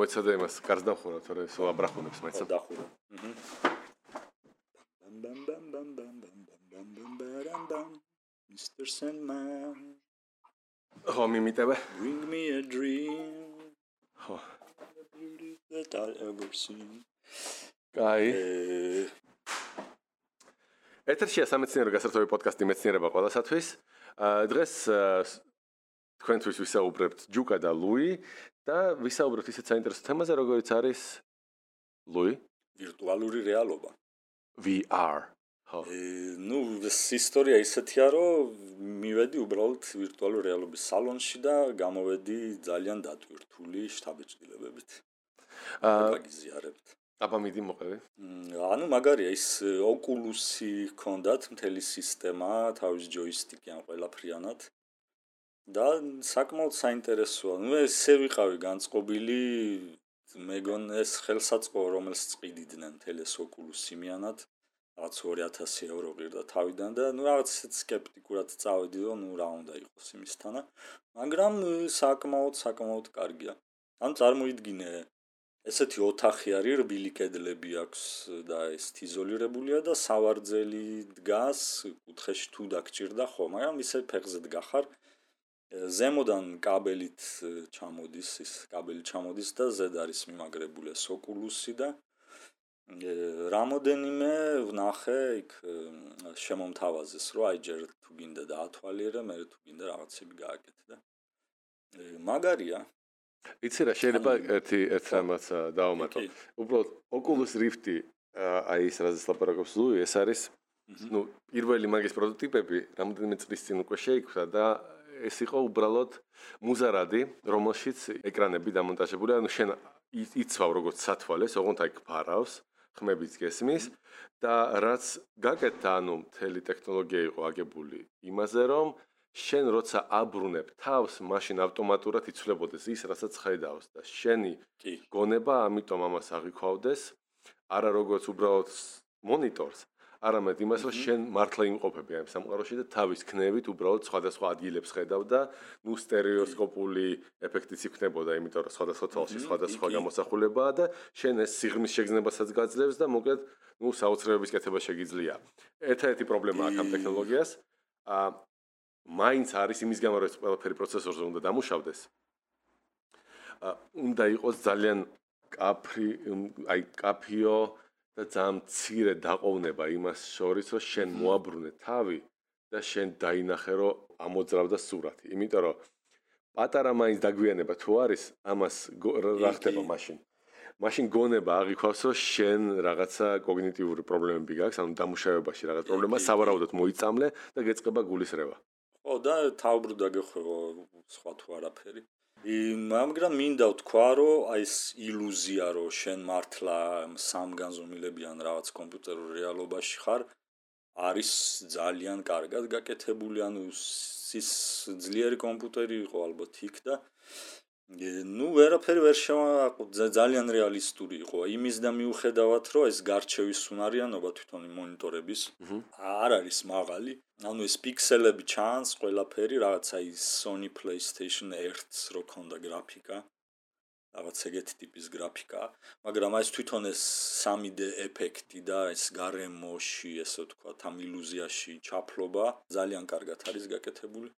მოეცადე იმას გარს დავხურა თორე სულ აბრახუნებს მეც დავხურა Mr. Sandman. ხო მიმიტება Bring me a dream. ხო. That I ever seen კაი. ეთერშია სამეცნიერო გასართობი პოდკასტი მეცნიერება ყველასათვის. დღეს თქვენთვის ვისაუბრებთ ჯუკა და ლუი და ვისაუბრებთ ისეთ საინტერესო თემაზე როგორიც არის ლუი? ვირტუალური რეალობა. VR ხო. ნუ ეს ისტორია ისეთია რომ მივედი უბრალოდ ვირტუალური რეალობის სალონში და გამოვედი ძალიან დატვირთული შთაბეჭდილებებით. აა გიზიარებთ აბა მიდი მოყევი. ანუ მაგარია ის ოკულუსი ჰქონდათ მთელი სისტემა თავის ჯოისტიკი ან ყველაფრიანად და საკმაოდ საინტერესოა. ნუ ესე ვიყავი განწყობილი მეგონ ეს ხელსაწყო რომელს წიდიდნენ ტელესოკულუს სიმიანად რაღაც 2000 ევრო ღირდა თავიდან და ნუ რაღაც სკეპტიკურად წავედი რომ ნუ რა უნდა იყოს იმისთანა. მაგრამ საკმაოდ საკმაოდ კარგია. ან წარმოიდგინე ესეთი ოთახი არის რბილი კედლები აქვს და ეს იზოლირებულია და სავარძელი დგას კუთხეში თუ დაგჭირდა ხო მაგრამ ისე ფეხზე დგახარ ზემოდან კაბელით ჩამოდის ის კაბელი ჩამოდის და ზედ არის მიმაგრებული სოკულუსი და რამოდენიმე ვნახე იქ შემომთავაზეს რომ აი ჯერ თუ გინდა დაათვალიერე მე თუ გინდა რაღაცები გააკეთე და მაგარია. იცი რა შეიძლება ერთი ერთ რამაც დავამატო. უბრალოდ ოკულუს რიფტი აი ეს რაზეც ლაპარაკობს ლუი ეს არის ну პირველი მაგის პროტოტიპები რამოდენიმე წლის წინ უკვე შეიქმნა და ეს იყო უბრალოდ მუზარადი, რომელშიც ეკრანები დამონტაჟებული, ანუ შენ იცავ როგორც სათვალეს, ოღონდ აი ფარავს, ხმებიც გესმის და რაც გაკეთდა, ანუ მთელი ტექნოლოგია იყო აგებული იმაზე, რომ შენ როცა აბრუნებ თავს, მაშინ ავტომატურად იცვლებოდეს ის, რასაც ხედავს და შენი გონება ამიტომ ამას აღიქვავდეს, არა როგორც უბრალოდ მონიტორს, არამედ იმას, რომ შენ მართლა იმყოფები ამ სამყაროში და თავის ქნევით უბრალოდ სხვადასხვა ადგილებს ხედავ და ნუ სტერეოსკოპული ეფექტიც იქნებოდა, იმიტომ რომ სხვადასხვა თვალში სხვადასხვა გამოსახულებაა და შენ ეს სიღრმის შეგრძნებასაც გაძლევს და მოკლედ ნუ საოცრებების კეთება შეგიძლია. ერთ-ერთი პრობლემა აქ ამ ტექნოლოგიას ა მაინც არის იმის გამო რომ ეს ყველაფერი პროცესორზე უნდა დამუშავდეს. ა უნდა იყოს ძალიან კაფრი აი კაფიო და ძალიან მცირე დაყოვნება იმას შორის, რომ შენ მოაბრუნე თავი და შენ დაინახე, რომ ამოძრავდა სურათი. იმიტომ რომ პატარა მაინც დაგვიანება თუ არის, ამას რა ხდება მაშინ? მაშინ გონება აღიქვავს, რომ შენ რაღაცა კოგნიტიური პრობლემები გაქვს, ანუ დამუშავებაში რაღაც პრობლემა სავარაუდოდ მოიწამლე და გეწყება გულისრევა. ხო და თავბრუდა გეხვევა სხვა თუ არაფერი. მაგრამ მინდა ვთქვა, რომ აი ეს ილუზია, რომ შენ მართლა სამგანზომილებიან რაღაც კომპიუტერულ რეალობაში ხარ, არის ძალიან კარგად გაკეთებული, ანუ ის ძლიერი კომპიუტერი იყო ალბათ იქ და ну ვერაფერი ვერ შევა ძალიან რეალისტური იყო. იმის და მიუხედავად რომ ეს გარჩევის უნარიანობა თვითონ მონიტორების არ არის მაღალი. ანუ ეს პიქსელები ჩანს ყველაფერი რაღაცა ის Sony PlayStation 1-ს რო ქონდა გრაფიკა. რაღაც ეგეთი ტიპის გრაფიკა მაგრამ აი ეს თვითონ ეს 3D ეფექტი და ეს გარემოში ესე ვთქვა ამ ილუზიაში ჩაფლობა ძალიან კარგად არის გაკეთებული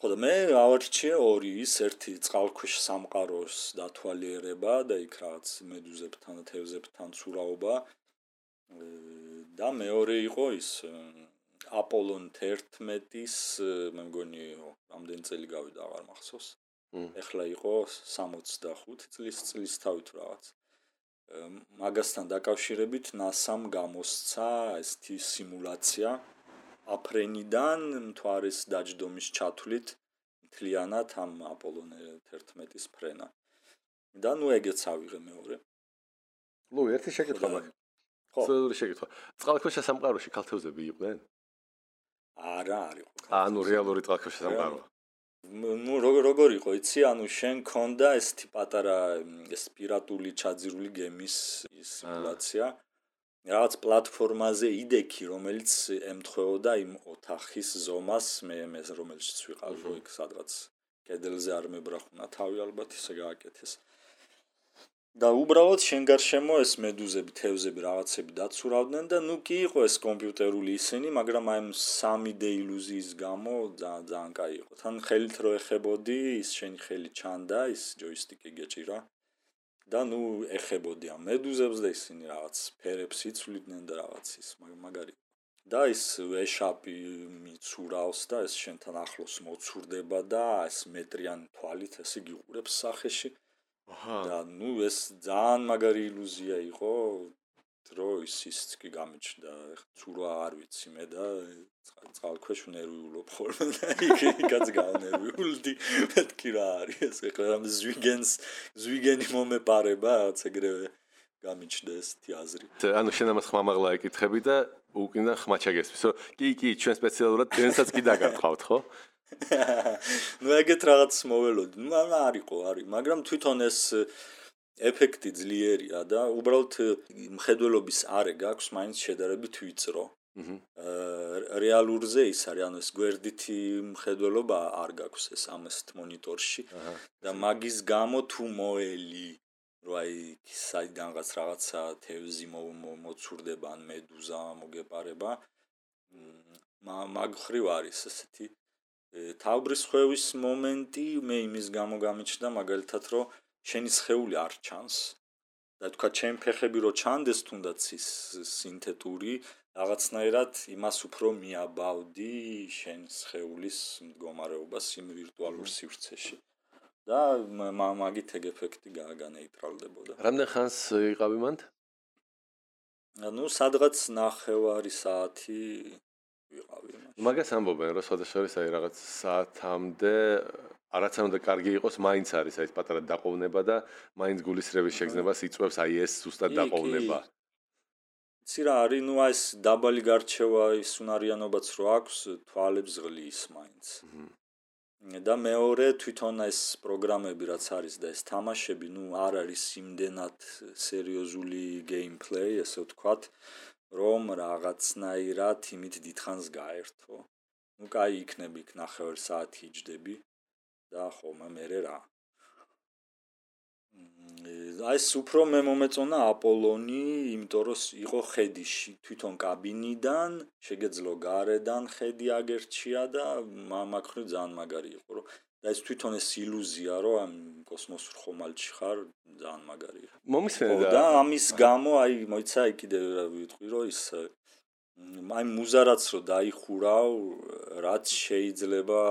ხო და მე ავარჩიე ორი ის ერთი წყალქვეშ სამყაროს დათვალიერება და იქ რაღაც მედუზებთან და თევზებთან ცურაობა და მეორე იყო ის აპოლონ 11-ის მე მგონი რამდენი წელი გავიდა აღარ მახსოვს. ეხლა იყო 65 წლის წლის თავით რაღაც. მაგასთან დაკავშირებით NASA-მ გამოსცა ეს თი სიმულაცია აფრენიდან მთვარის დაჯდომის ჩათვლით მთლიანად ამ აპოლონ 11-ის ფრენა. და ნუ ეგეც ავიღე მეორე. ნუ ერთი შეკითხვა მაქვს. ხო. სწორი შეკითხვა. წყალქვეშა სამყაროში ქალთევზები იყვნენ? არა, არ იყო. ანუ რეალური წყალქვეშა სამყარო. ნუ როგორ იყო, იცი, ანუ შენ ქონდა ეს თი პატარა ეს პირატული ჩაძირული გემის სიმულაცია. რაღაც პლატფორმაზე იდექი, რომელიც ემთხვეოდა იმ ოთახის ზომას, მე მე რომელიც ვიყავ იქ სადღაც კედელზე არ მებრახუნა თავი ალბათ ისე გააკეთეს. და უბრალოდ შენ გარშემო ეს მედუზები, თევზები, რაღაცები დაცურავდნენ და ნუ კი იყო ეს კომპიუტერული ისინი, მაგრამ აი 3D ილუზიის გამო ძალიან კაი იყო. თან ხელით რო ეხებოდი, ის შენი ხელი ჩანდა, ის ჯოისტიკი გეჭირა. და ნუ ეხებოდი ამ მედუზებს და ისინი რაღაც ფერებს იცვლიდნენ და რაღაც ის მაგარი. და ის ვეშაპი მიცურავს და ეს შენთან ახლოს მოცურდება და ეს მეტრიან თვალით ესე გიყურებს სახეში. აჰა. და ნუ ეს ძალიან მაგარი ილუზია იყო დრო ის ის კი გამიჩნდა ცურვა არ ვიცი მე და წყალქვეშ ნერვიულობ ხოლმე და იქ იქაც განერვიულდი მეთქი რა არის ეს ეხლა რამ ზვიგენს ზვიგენი მომეპარება რაღაც ეგრევე გამიჩნდა ეს თიაზრი. ანუ შენ ამას ხმამაღლა ეკითხები და უკინა ხმა ჩაგესმის. რომ კი კი ჩვენ სპეციალურად დენსაც კი დაგარხავთ ხო? ნუ ეგეთ რაღაც მოველოდი. ნუ არისო არის მაგრამ თვითონ ეს ეფექტი ძლიერია და უბრალოდ მხედველობის არე გაქვს მაინც შედარებით ვიწრო. აა რეალურზე ის არის ანუ ეს გვერდითი მხედველობა არ გაქვს ეს ამასთ მონიტორში. და მაგის გამო თუ მოელი რომ აი საიდანღაც რაღაცა თევზი მოცურდება ან მედუზა მოგეპარება მაგ ხრივ არის ესეთი. თავბრის ხვევის მომენტი მე იმის გამო გამიჩნდა მაგალითად რომ შენი სხეული არ ჩანს და თქვა ჩემ ფეხები რო ჩანდეს თუნდაც ის სინთეტური რაღაცნაირად იმას უფრო მიაბავდი შენ სხეულის მდგომარეობას იმ ვირტუალურ სივრცეში და მაგით ეგ ეფექტი განეიტრალდებოდა. რამდენ ხანს იყავი მანდ? ну სადღაც ნახევარი საათი ვიყავი იმაში. მაგას ამბობენ, რომ სხვადასხვა ის აი რაღაც საათამდე არაც არ უნდა კარგი იყოს, მაინც არის აი ეს პატარა დაყოვნება და მაინც გულისრევის შეგზნებას იწვევს აი ეს ზუსტად დაყოვნება. ცირა არის, ნუ ეს დაბალი გარჩევა ის უნარიანობაც რო აქვს, თვალებს ღლის მაინც. და მეორე თვითონ ეს პროგრამები რაც არის და ეს თამაშები, ნუ არ არის იმდენად სერიოზული გეიმპლეი, ასე ვთქვათ. აა რომ რაღაცნაირად იმით დიდხანს გაერთო. ну, кай იქნები იქ ნახევარ საათი იჯდები და ხომ მე რა. აი ეს უფრო მე მომეწონა აპოლონი, იმიტომ რომ იყო ხედიში თვითონ კაბინიდან, შეგეძლო გარედან ხედი აგერჩია და მაგხრი ძალიან მაგარი იყო, რომ და ეს თვითონ ეს ილუზია, რომ ამ კოსმოსურ ხომალდში ხარ, ძალიან მაგარი იყო. მომისმენდა და ამის გამო აი მოიცა აი კიდე ვიტყვი, რომ ის აი მუზარაც რო დაიხურავ, რაც შეიძლება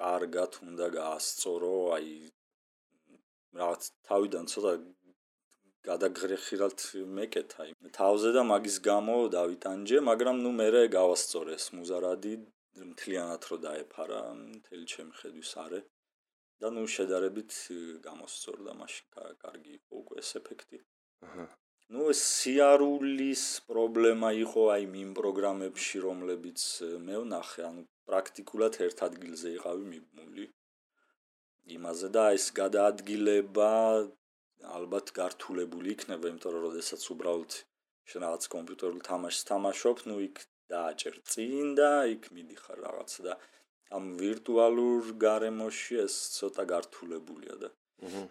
კარგად უნდა გაასწორო, აი რაღაც თავიდან ცოტა გადაგღრეხილად მეკეთა იმ თავზე და მაგის გამო დავიტანჯე, მაგრამ ნუ მე გავასწორეს მუზარადი მთლიანად რო დაეფარა მთელი ჩემი ხედვის არე და ნუ შედარებით გამოსწორდა მაშინ კარგი იყო უკვე ეს ეფექტი. აჰა. ნუ ეს სიარულის პრობლემა იყო აი იმ პროგრამებში, რომლებიც მე ვნახე, ანუ პრაქტიკულად ერთ ადგილზე იყავი მიბმული. იმაზე და ეს გადაადგილება ალბათ გართულებული იქნება, იმიტომ რომ შესაძაც უბრალოდ შენ რაღაც კომპიუტერულ თამაშს თამაშობ, ну იქ დააჭერ წინ და იქ მიდიხარ რაღაც და ამ ვირტუალურ გარემოში ეს ცოტა გართულებულია და აჰა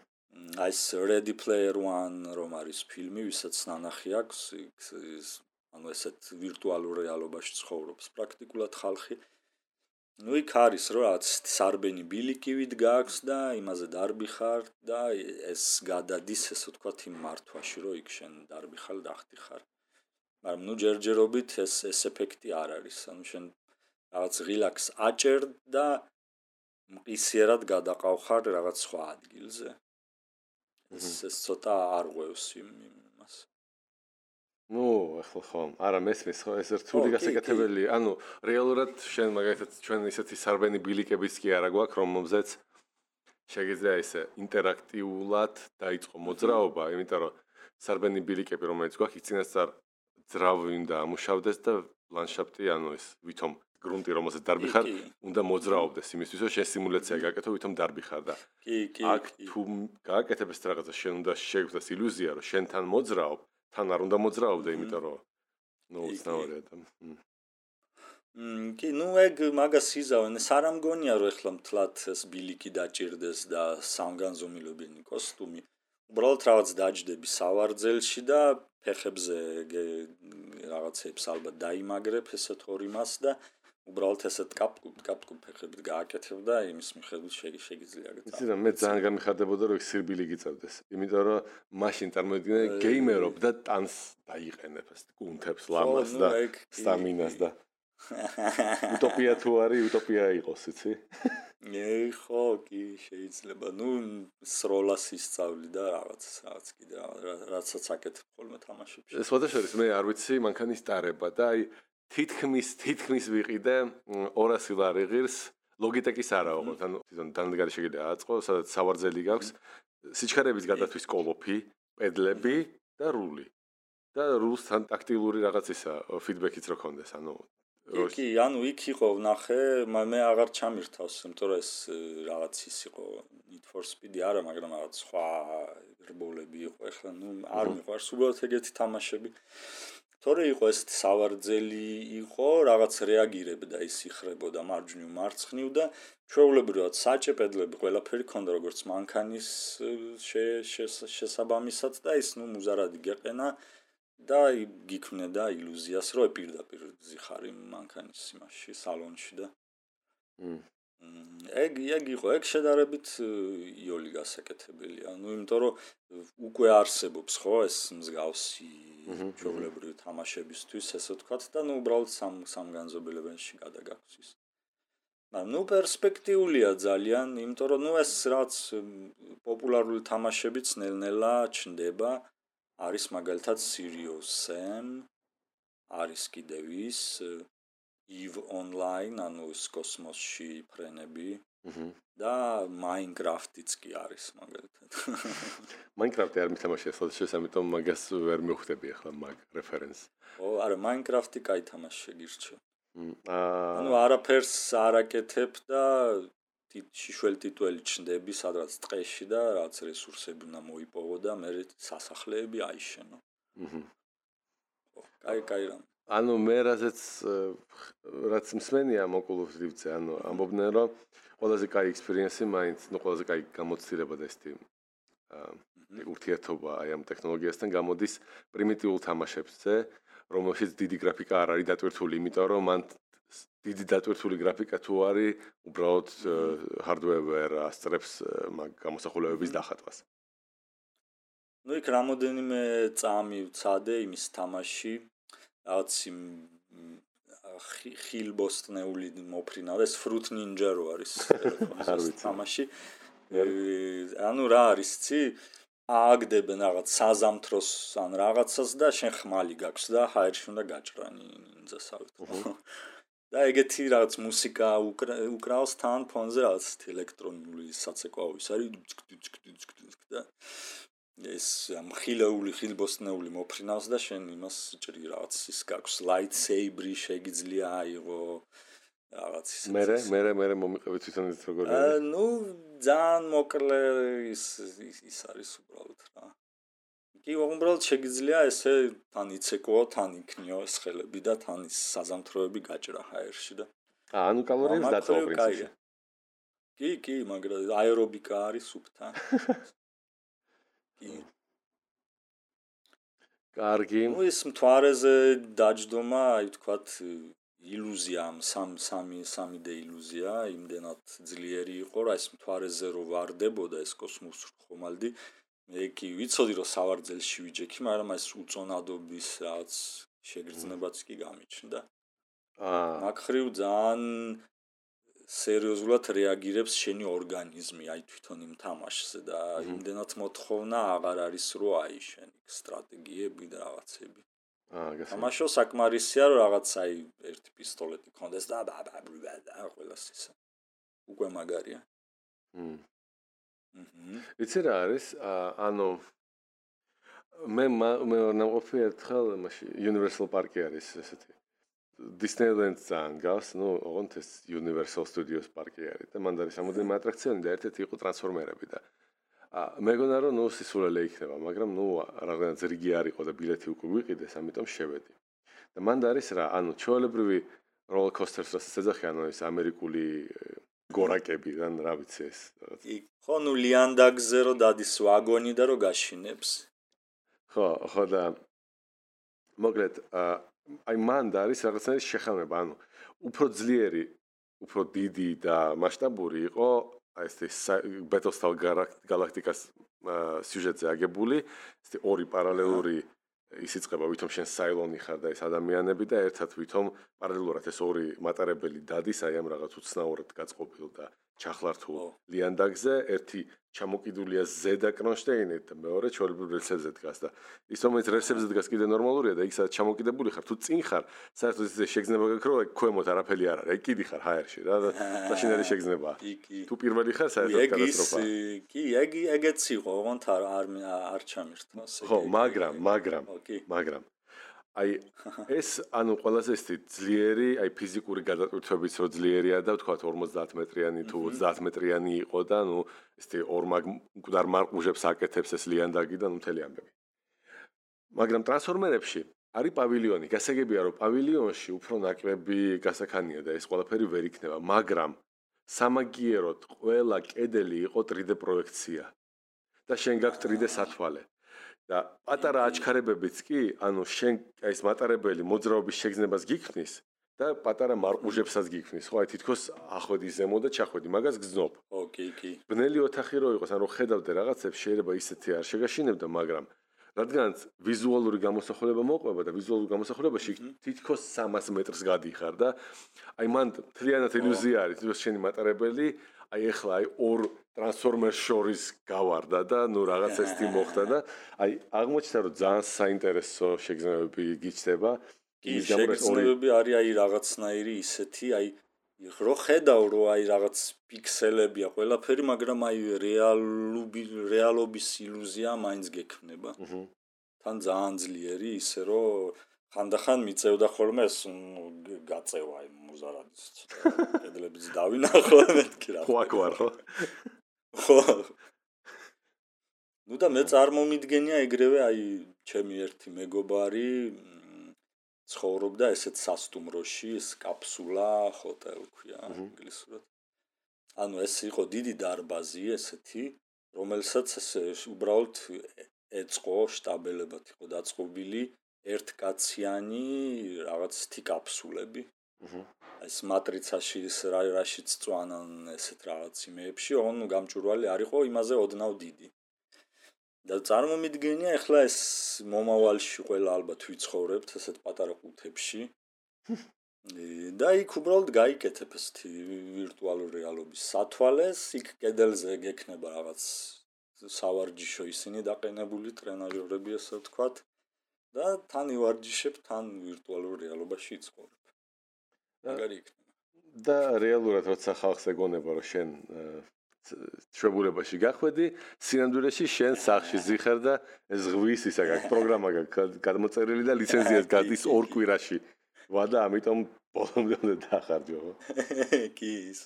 აი ეს Ready Player One რომ არის ფილმი, ვისაც ნანახი აქვს, ანუ ესეთ ვირტუალურ რეალობაში ცხოვრობს პრაქტიკულად ხალხი. ну იქ არის რომ რაც სარბენი ბილიკივით გაქვს და იმაზე დარბი ხარ და ეს გადადის ესე ვთქვათ იმ მართვაში რომ იქ შენ დარბი ხარ და ხარ მაგრამ ну ჯერჯერობით ეს ეს ეფექტი არ არის. ანუ შენ რაღაც რილაქს აჭერ და მყისიერად გადაყავ ხარ რაღაც სხვა ადგილზე. ეს ეს ცოტა არ ღვევს იმ ნუ ახლა ხო არა მესმის ხო ეს რთული გასაკეთებელი. ანუ რეალურად შენ მაგალითად ჩვენ ისეთი სარბენი ბილიკებიც კი არა გვაქვს რომელზეც შეგიძლია ესე ინტერაქტიულად დაიწყო მოძრაობა. იმიტომ რომ სარბენი ბილიკები რომელიც გვაქვს იცინასწარ ძრავი უნდა ამუშავდეს და ლანდშაფტი ანუ ეს ვითომ გრუნტი რომელზეც დარბი ხარ უნდა მოძრაობდეს იმისთვის რომ შენ სიმულაცია გააკეთო ვითომ დარბი ხარ და კი კი აქ თუ გააკეთებს რაღაცა შენ უნდა შეგვდეს ილუზია რომ შენთან მოძრაობ თან არ უნდა მოძრაობდე, იმიტომ რომ ნუ უცნაურია და კი, ნუ ეგ მაგას იზავენ, ეს არ ამგონია რომ ეხლა მთლად ეს ბილიკი დაჭirdეს და სამგანზომილებიანი კოსტუმი. უბრალოდ რაღაც დაждები სავარძელში და ფეხებზე რაღაცებს ალბათ დაიმაგრებ ესეთ ორი მას და უბრალოდ ესეთ კაპკუპ კაპკუპ ფეხებით გააკეთებ და იმის მიხედვით შეგიძლია გეტა. იცი რა მე ძალიან გამიხარდებოდა რომ სირბილი გიწევდეს. იმიტომ რომ მაშინ წარმოიდგინე გეიმერობ და ტანს დაიყენებ ეს კუნთებს ლამას და სტამინას და უტოპია თუ არის, უტოპია იყოს, იცი? ეი, ხო, კი, შეიძლება. ნუ სროლას ისწავლი და რაღაც, რაღაც კიდე, რაცაც აკეთებ ხოლმე თამაშებში. სხვადასხვა მე არ ვიცი, მანქანის ტარება და აი თითქმის თითქმის ვიყიდე 200 ლარიღირს Logitech-ის არა ოღონდ, ანუ თვითონ დანადგარი შეიძლება აწყო, სადაც სავარძელი გაქვს, სიჩქარების გადათვის კოლოფი, პედლები და რული. და რულს თან ტაქტილური რაღაცისა ფიდბექიც რო კონდეს, ანუ კი ანუ იქ იყო ნახე მე აღარ ჩამირთავს იმიტომ რომ ეს რაღაც ის იყო need for speed არა მაგრამ რაღაც სხვა რბოლები იყო ეხლა ნუ არ მიყვარს უბრალოდ ეგეთი თამაშები. თორე იყო ეს სავარძელი იყო რაღაც რეაგირებდა ის იხრებოდა მარჯვნივ მარცხნივ და ჩვეულებრივად საჭეპედლები ყველაფერი ქონდა როგორც მანქანის შესაბამისად და ის ნუ მუზარადი გეყენა და გიქმნედა ილუზიას რომ პირდაპირ ზიხარი მანქანის იმაში სალონში და ეგ ეგ იყო ეგ შედარებით იოლი გასაკეთებელია. ნუ იმიტომ რომ უკვე არსებობს ხო ეს მსგავსი ჩვეულებრივი თამაშებისთვის ესე ვთქვათ და ნუ უბრალოდ სამ სამ განზომილებაში გადაგაქვს ის ნუ პერსპექტიულია ძალიან იმიტომ რომ ნუ ეს რაც პოპულარული თამაშებიც ნელ-ნელა ჩნდება არის მაგალითად Serious Sam არის კიდევ ის EVE Online, ანუ ის კოსმოსში ფრენები. აჰა. და Minecraft-იც კი არის მაგალითად. Minecraft-ი არ მითამაშია, შესაძლოა ამიტომ მაგას ვერ მივხვდები ახლა მაგ რეფერენს. ო, არა, Minecraft-ი кай თამაში გირჩევ. აა ანუ არაფერს არ აკეთებ და შიშველ ტიტული ჩნდები სადღაც ტყეში და რაც რესურსები უნდა მოიპოვო და მე სასახლეები აიშენო. აჰა. კაი, კაი რამ. ანუ მე რაზეც რაც მსმენია მოკლუს რივცე, ანუ ამბობდნენ რომ ყველაზე კაი ექსპერიენსი მაინც, ну ყველაზე კაი გამოცდილება და ესეთი ურთიერთობა აი ამ ტექნოლოგიასთან გამოდის პრიმიტიულ თამაშებზე, რომელშიც დიდი გრაფიკა არ არის დატვირთული, იმიტომ რომ მან დიდი დატვირთული გრაფიკა თუ არის, უბრალოდ hardware ასწრებს მაგ გამოსახულებების დახატვას. ну იქ რამოდენიმე წამი ვცადე იმის თამაში რაღაც იმ ხილბოსტნეული მოფრინა და ეს fruit ninja რო არის თამაში. ანუ რა არის ცი? ააგდებენ რაღაც საზამთროს ან რაღაცას და შენ ხმალი გაქვს და ჰაერში უნდა გაჭრანი ნინძასავით და ეგეთი რაღაც მუსიკა უკრავს თან ფონზე რაღაც ელექტრონული საცეკვაო ის არის და ეს მხილეული ხილბოსნეული მოფრინავს და შენ იმას ჭრი რაღაც ის გაქვს. Light saber შეიძლება აიღო რაღაც ის. მე მე მე მომიყევი თვითონ ის როგორია ნუ ძალიან მოკლე ის ის არის უბრალოდ რა კი უბრალოდ შეგიძლია ესე თან იცეკო, თან იქნიო ეს ხელები და თან ის საზამთროები გაჭრა ჰაერში და აა ანუ კალორიებს დაწვა პრინციპში. კი, კი, მაგრამ აერობიკა არის სუფთან. კი. კარგი. ну ეს მთვარეზე დაждომა, აი ვთქვათ, ილუზია ამ სამ სამი სამიდე ილუზია, იმდენად ძლიერი იყო, რა ეს მთვარეზე რო ვარდებოდა ეს კოსმოსურ ხომალდი, მე კი ვიცოდი რომ სავარძელში ვიჯექი, მაგრამ ეს უწონადობის რაც შეგრძნებაც კი გამიჩნდა. აა მაგხრივ ძალიან სერიოზულად რეაგირებს შენი ორგანიზმი აი თვითონ იმ თამაშზე და იმდენად მოთხოვნა აღარ არის რო აი შენი სტრატეგიები და რაღაცები. აა გასა. თამაშო საკმარისია რომ რაღაც აი ერთი პისტოლეტი კონდეს და და ყველას ისა. უკვე მაგარია. მმ. იცი რა არის? ანუ მე მე ნამყოფი ერთხელ მაშინ Universal Park-ი არის ესეთი. Disneyland ძალიან გავს, ну, ოღონდ ეს Universal Studios პარკი არის და მან არის ამოდენი ატრაქციონი და ერთ-ერთი იყო ტრანსფორმერები და ა მეგონა რომ ნუ სისულელე იქნება, მაგრამ ნუ რაღაცა რიგი არ იყო და ბილეთი უკვე ვიყიდეს, ამიტომ შევედი. და მან არის რა, ანუ ჩოლებრივი roller coasters-ს ეძახიან, ანუ ეს ამერიკული გორაკები და რა ვიცი ეს ხო ნუ ლიანდაგზე რო დადის ვაგონი და რო გაშინებს? ხო ხო და მოგლეთ აი მან და არის რაღაცნაირი შეხამება ანუ უფრო ძლიერი უფრო დიდი და მასშტაბური იყო აი ეს Battlestar Galactica-ს სიუჟეტზე აგებული ეს ორი პარალელური ის იწება ვითომ შენ საილონი ხარ და ეს ადამიანები და ერთად ვითომ პარალელურად ეს ორი მატარებელი დადის აი ამ რაღაც უცნაურად გაწყობილ და ჩახლართულ ლიანდაგზე. ერთი ჩამოკიდულია ზედა კრონშტეინით და მეორე ჩვეულებრივ რელსებზე დგას და ის რომელიც რელსებზე დგას კიდე ნორმალურია და იქ სადაც ჩამოკიდებული ხარ. თუ წინ ხარ საერთოდ ისე შეგზნება გაქრო აი ქვემოთ არაფერი არ არის. აი კიდი ხარ ჰაერში რა და მაშინერი შეგზნება თუ პირველი ხარ საერთოდ კატასტროფა კი ეგ ეგეც იყო ოღონდ არ არ ჩამირთვა ხო მაგრამ მაგრამ მაგრამ აი ეს ანუ ყველაზე ისეთი ძლიერი, აი ფიზიკური გადატვირთვებიც რო ძლიერია და თქვა 50 მეტრიანი თუ 30 მეტრიანი იყო და ნუ ესეთი ორმაგ მკვდარ მარყუჟებს აკეთებს ეს ლიანდაგი და ნუ მთელი ამბები. მაგრამ ტრანსფორმერებში არის პავილიონი, გასაგებია რომ პავილიონში უფრო ნაკლები გასახანია და ეს ყველაფერი ვერ იქნება, მაგრამ სამაგიეროდ ყველა კედელი იყო 3D პროექცია. და შენ გაქვს 3D სათვალე. და პატარა აჩქარებებიც კი, ანუ შენ ეს მატარებელი მოძრაობის შეგზნებას გიქმნის და პატარა მარყუჟებსაც გიქმნის, ხო, აი თითქოს ახვედი ზემო და ჩახვედი, მაგას გძნობ. ო, კი, კი. ბნელი ოთახი რო იყოს, ანუ ხედავდე რაღაცებს, შეიძლება ისეთი არ შეგაშინებდა, მაგრამ რადგანაც ვიზუალური გამოსახულება მოყვება და ვიზუალურ გამოსახულებაში თითქოს 300 მეტრს გადიხარ და აი მან თლიანად ილუზია არის, თითქოს შენი მატარებელი აი ეხლა აი ორ ტრანსფორმერ შორის გავარდა და ნუ რაღაც ესეთი მოხდა და აი აღმოჩნდა რომ ძალიან საინტერესო შეგრძნებები გიჩნდება. კი შეგრძნებები არის აი რაღაცნაირი ისეთი აი რო ხედავ რომ აი რაღაც პიქსელებია ყველაფერი მაგრამ აი რეალობი რეალობის ილუზია მაინც გექნება. თან ძალიან ძლიერი ისე რომ ხანდახან მიწევდა ხოლმე ეს გაწევა აი მუზარადის კედლებიც დავინახო მეთქი რა ხო ხო? ხო ხო. ნუ და მე წარმომიდგენია ეგრევე აი ჩემი ერთი მეგობარი ცხოვრობდა ესეთ სასტუმროში კაფსულა ჰოტელ ქვია ინგლისურად. ანუ ეს იყო დიდი დარბაზი ესეთი რომელსაც ესე უბრალოდ ეწყო შტაბელებად იყო დაწყობილი ერთკაციანი რაღაც თი კაფსულები. აჰა ეს მატრიცაში ის რა რაშიც წვანან ესეთ რაღაც იმეებში, ოღონ გამჭვირვალე არისო იმაზე ოდნავ დიდი. და წარმომიდგენია ახლა ეს მომავალში ყველა ალბათ ვიცხოვრებთ ესეთ პატარა ყუთებში. და იქ უბრალოდ გაიკეთებ ესეთი ვირტუალური რეალობის სათვალეს, იქ კედელზე გექნება რაღაც სავარჯიშო ისინი დაყენებული ტრენაჟორები ასე ვთქვათ. და თან ივარჯიშებ, თან ვირტუალურ რეალობაში ცხოვრებ. მაგარი იქნება და რეალურად როცა ხალხს ეგონება რომ შენ შვებულებაში გახვედი სინამდვილეში შენ სახში ზიხარ და ეს ღვის ისა გაქვს პროგრამა გაქვს გადმოწერილი და ლიცენზიას გადის ორ კვირაში. ვა და ამიტომ ბოლომდე უნდა დახარჯო კი ის.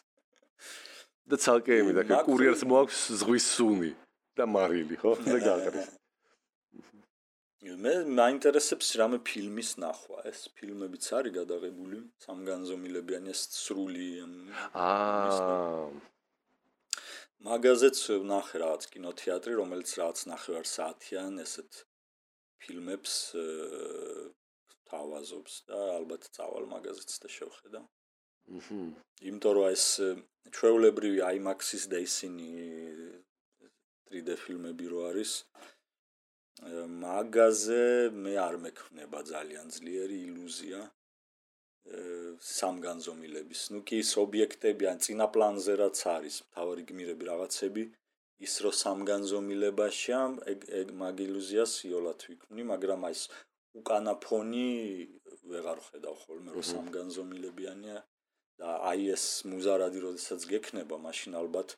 და ცალკე იმიდა კურიერს მოაქვს ზღვის სუნი და მარილი ხო? და გაყრის. მე მაინტერესებს რამე ფილმის ნახვა. ეს ფილმებიც არის გადაღებული სამგანზომილებიანი ეს სრული აა მაგაზეც ნახე რაღაც კინოთეატრი, რომელიც რაღაც ნახევარ საათიან ესეთ ფილმებს თავაზობს და ალბათ წავალ მაგაზეც და შევხედა. აჰა. იმიტომ რომ ეს ჩვეულებრივი IMAX-ის და ისინი 3D ფილმები რო არის, მაგაზე მე არ მექნება ძალიან ძლიერი ილუზია სამგანზომილების. ნუ კი ის ობიექტები ან წინა პლანზე რაც არის, თავი გმირები რაღაცები ის რო სამგანზომილებაშია, ეგ მაგ ილუზიას იოლად ვიქმნი, მაგრამ აი ეს უკანა ფონი ვეღარ ხედავ ხოლმე რომ სამგანზომილებიანია და აი ეს მუზარადი როდესაც გექნება, მაშინ ალბათ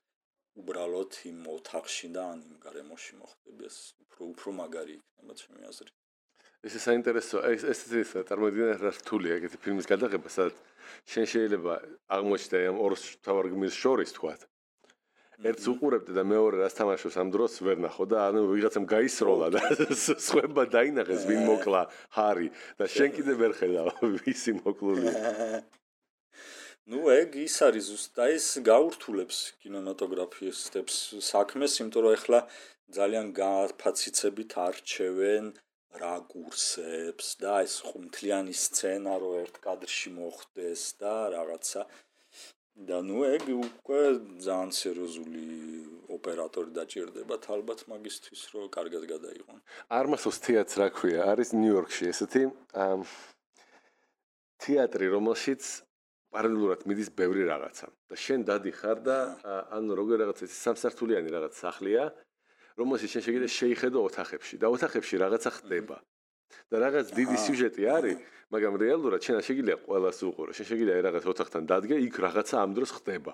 უბრალოდ იმ ოთახში და ან იმ გარემოში მოხდები ეს უფრო უფრო მაგარი იქნება ჩემი აზრით. ეს საინტერესო ეს ეს ის წარმოიდგინე რა რთულია ეგეთი ფილმის გადაღება სადაც შენ შეიძლება აღმოჩნდა ამ ორ თავარ გმირს შორის თქვა. ერთს უყურებდი და მეორე რას თამაშობს ამ დროს ვერ ნახო და ანუ ვიღაცამ გაისროლა და სხვება დაინახეს ვინ მოკლა ჰარი და შენ კიდე ვერ ხედავ ვისი მოკლული. ну ეგ ის არის ზუსტად ეს გაურთულებს კინემატოგრაფიის სტეპს საქმეს იმიტომ რომ ეხლა ძალიან გაფაციცებით არჩევენ რა კურსებს და ეს ხუმთლიანი სცენა რო ერთ კადრში მოხდეს და რაღაცა და ნუ ეგ უკვე ძალიან სერიოზული ოპერატორი დაჭirdებათ ალბათ მაგისტვის რო კარგად გადაიღონ. არმასოს თეატრს რა ქვია? არის ნიუ-იორკში ესეთი თეატრი, რომელშიც პარალელურად მიდის ბევრი რაღაცა. და შენ დადიხარ და ანუ როგორ რაღაცა ეს სამსართულიანი რაღაც სახლია, რომელშიც შენ შეგიძლია შეიხედო ოთახებში და ოთახებში რაღაცა ხდება. და რაღაც დიდი სიუჟეტი არის, მაგრამ რეალურად შენ შეგიძლია ყველას უყურო. შენ შეგიძლია რაღაც ოთახთან დადგე, იქ რაღაცა ამ დროს ხდება.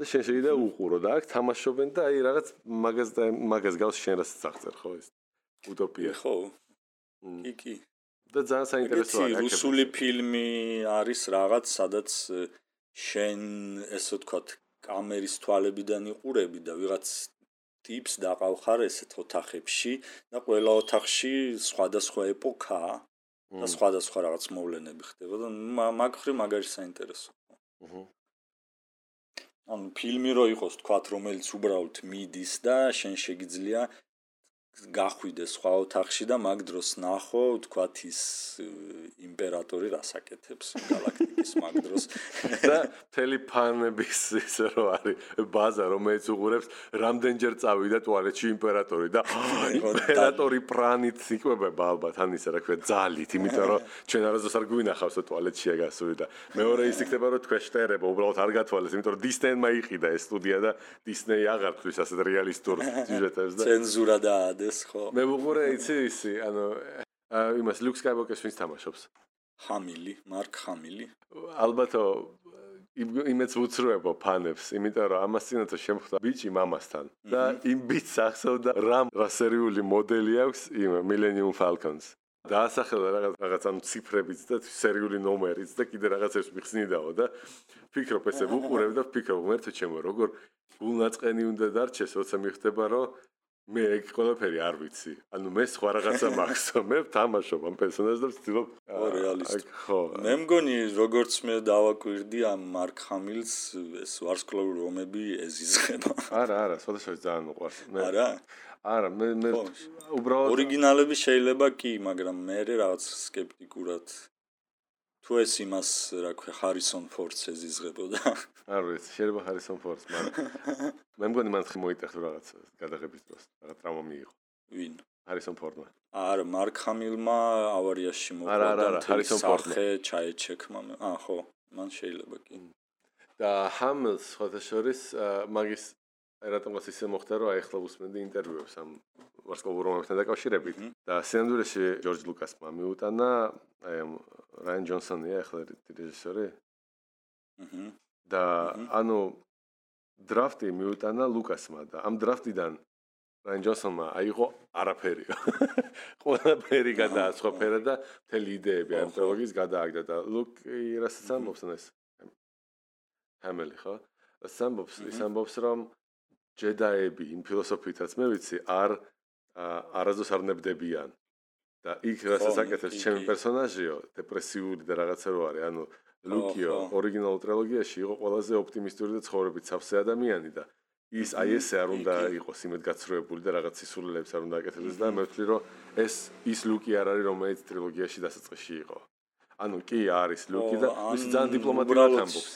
და შენ შეგიძლია უყურო და აქ თამაშობენ და აი რაღაც მაგას და მაგას გავს შენ რასაც აღწერ ხო ეს უტოპია. ხო. კი კი. და ძალიან საინტერესოა აქ რუსული ფილმი არის რაღაც სადაც შენ ესე ვთქვათ კამერის თვალებიდან იყურები და ვიღაც ტიპს დაყავხარ ესეთ ოთახებში და ყველა ოთახში სხვადასხვა ეპოქაა და სხვადასხვა რაღაც მოვლენები ხდება და მაგ ხრი მაგარი საინტერესოა. აჰა. ანუ ფილმი რო იყოს თქვათ რომელიც უბრალოდ მიდის და შენ შეგიძლია გახვიდე სხვა ოთახში და მაგ დროს ნახო, თქვათ ის იმპერატორი რასაკეთებს galaktikis მაგ დროს. და თელეფანების ისე რო არის ბაზა რომელიც უყურებს რამდენჯერ წავიდა ტუალეტში იმპერატორი და იმპერატორი პრანით იკვებება ალბათ ან ისე რა ქვია ძალით, იმიტომ რომ ჩვენ არასდროს არ გვინახავს ტუალეტშია გასული და მეორე ის იქნება რომ თქვენ შტერება უბრალოდ არ გათვალეს, იმიტომ რომ დისნეიმ მაიყიდა ეს სტუდია და დისნეი აღარ თვის ასეთ რეალისტურ სიუჟეტებს და ცენზურა დაადეს ხო. მე ვუყურე იცი ისი ანუ იმას ლუკ სკაიბოკერს ვინც თამაშობს? ჰამილი მარკ ჰამილი. ალბათო იმეც უცრუებო ფანებს იმიტომ რომ ამას წინათო შემხვდა ბიჭი მამასთან და იმ ბიჭს ახსოვდა რამ რა სერიული მოდელი აქვს იმ მილენიუმ ფალკონს დაასახელა რაღაც რაღაც ამ ციფრებით და სერიული ნომერით და კიდე რაღაცებს მიხსნიდაო და ფიქრობ ესე ვუყურებ და ფიქრობ მერტო ჩემო როგორ გულნაწყენი უნდა დარჩეს როცა მიხდება რომ მე ეგ ყველაფერი არ ვიცი. ანუ მე სხვა რაღაცა მახსოვ, მე ვთამაშობ ამ პერსონაჟს და ვცდილობ რეალისტი. ხო. მე მგონი როგორც მე დავაკვირდი ამ მარკ ჰამილს ეს ვარსკვლავური ომები ეზიზღება. არა, არა, სხვადასხვა ძალიან უყვარს. მე არა? არა, მე მე უბრალოდ ორიგინალები შეიძლება კი, მაგრამ მე რაღაც скеპტიკურად თუ ეს იმას რა ქვია ჰარისონ ფორდს ეზიზღებოდა. არ ვიცი, შეიძლება ჰარისონ ფორდს, მაგრამ მე მგონი მან ხი მოიტეხა რაღაც გადაღების დროს, რაღაც ტრაუმა მიიღო. ვინ? ჰარისონ ფორდმა. არა, მარკ ჰამილმა ავარიაში მოყვა და არა, არა, ჰარისონ ფორდმა. ხე ჩაეჩექმა. აა, ხო, მან შეიძლება კი. და ჰამილს ხოთა შორის მაგის რატომაც ისე მოხდა, რომ აი ახლა უსმენდი ინტერვიუებს ამ ვარსკვლავურ რომებთან დაკავშირებით და სინამდვილეში ჯორჯ ლუკასმა მიუტანა აი ამ რაიან ჯონსონია ახლა რეჟისორი. აჰა. და ანუ დრაფტი მიუტანა ლუკასმა და ამ დრაფტიდან რაიან ჯონსონმა აიღო არაფერი. ყველაფერი გადაასხოფერა და მთელი იდეები ამ ტრილოგიის გადააგდა და ლუკი რასაც ამბობს ეს ჰამელი ხო? ამბობს, ის ამბობს რომ ჯედაები იმ ფილოსოფიითაც მე ვიცი არ არაზოს არ ნებდებიან. და იქ რასაც აკეთებს ჩემი პერსონაჟიო, დეპრესიული და რაღაცა რო არის, ანუ ლუკიო ორიგინალურ ტრილოგიაში იყო ყველაზე ოპტიმისტური და ცხოვრებით სავსე ადამიანი და ის აი ესე არ უნდა იყოს იმედგაცრუებული და რაღაც სისულელებს არ უნდა აკეთებდეს და მე ვთვლი რომ ეს ის ლუკი არ არის რომელიც ტრილოგიაში დასაწყისში იყო. ანუ კი არის ლუკი და ის ძალიან დიპლომატიურად ამბობს.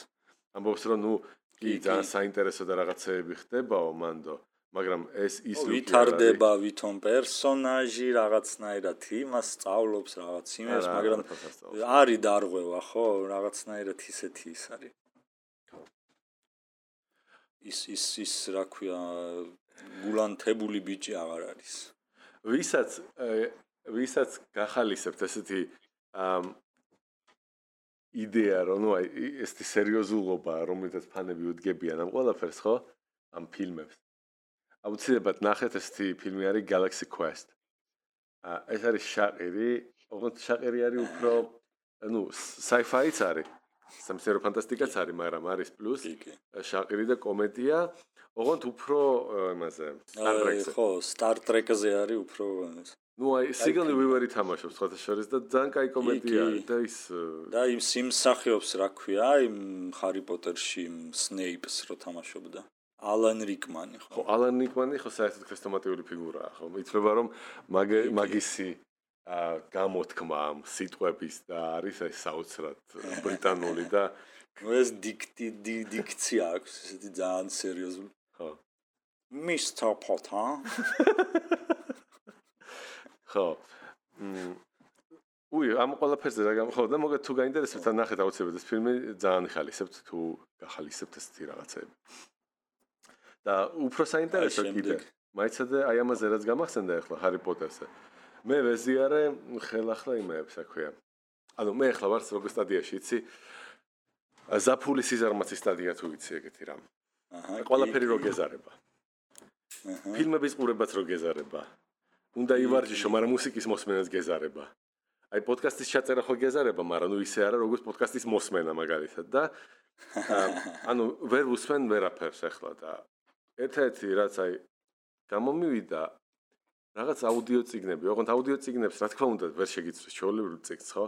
ამბობს რომ ნუ კი ძალიან საინტერესო და რაღაცეები ხდებაო მანდო. მაგრამ ეს ის ვითარდება ვითომ პერსონაჟი რაღაცნაირად იმას სწავლობს რაღაც იმას მაგრამ არის დარღვევა ხო? რაღაცნაირად ისეთი ის არის. ის ის ის რა ქვია გულანთებული ბიჭი აღარ არის. ვისაც ვისაც გახალისებთ ესეთი იდეა რომ ნუ აი ეს სერიოზულობა რომელსაც ფანები უდგებიან ამ ყველაფერს ხო ამ ფილმებს აუცილებლად ნახეთ ესეთი ფილმი არის Galaxy Quest. აა ეს არის შაყირი, ოღონდ შაყირი არის უფრო ну, sci-fi-ც არის. სამსერო ფანტასტიკაც არის, მაგრამ არის პლუს შაყირი და კომედია. ოღონდ უფრო იმაზე Star Trek-ზე. ხო, Star Trek-ზე არის უფრო ეს. ну აი სიგალი ვივერი თამაშობს ხოთა შორის და ძალიან кай კომენტია და ის და იმ სიმს სახიობს რა ქვია იმ ჰარი პოტერში სნეიპს რო თამაშობდა ალან რიკმანი ხო ხო ალან რიკმანი ხო საერთოდ ქრესტომატიური ფიგურაა ხო ითვლება რომ მაგისი ა გამოთქმა ამ სიტყვების და არის აი საოცრად ბრიტანული და ნუ ეს დიქტი დიქცია აქვს ესეთი ძალიან სერიოზული ხო მისტერ პოტა ხო. უი, ამ ყველაფერზე რა გამხოდა და მოგეთ თუ გაინტერესებთ ან ნახეთ აუცილებლად ეს ფილმი ძალიან ხალისებთ თუ გახალისებთ ეს თი რაღაცები. და უფრო საინტერესო კიდე. მაიცადე აი ამაზე რაც გამახსენდა ახლა ჰარი პოტერზე. მე ვეზიარე ხელახლა იმეებს აქვია. ანუ მე ახლა ვარ როგორ სტადიაში იცი? ზაფული სიზარმაცის სტადია თუ იცი ეგეთი რამ. აჰა. ყველაფერი რო გეზარება. აჰა. ფილმების ყურებაც რო გეზარება. უნდა ივარჯიშო, მაგრამ მუსიკის მოსმენას გეზარება. აი პოდკასტის ჩაწერა ხო გეზარება, მაგრამ ნუ ისე არა, როგორც პოდკასტის მოსმენა მაგალითად და ანუ ვერ უსმენ ვერაფერს ახლა და ერთ-ერთი რაც აი გამომივიდა რაღაც აუდიო ციგნები, ოღონდ აუდიო ციგნებს რა თქმა უნდა ვერ შეგიცვეს ჩვეულებრივ ციგს, ხო?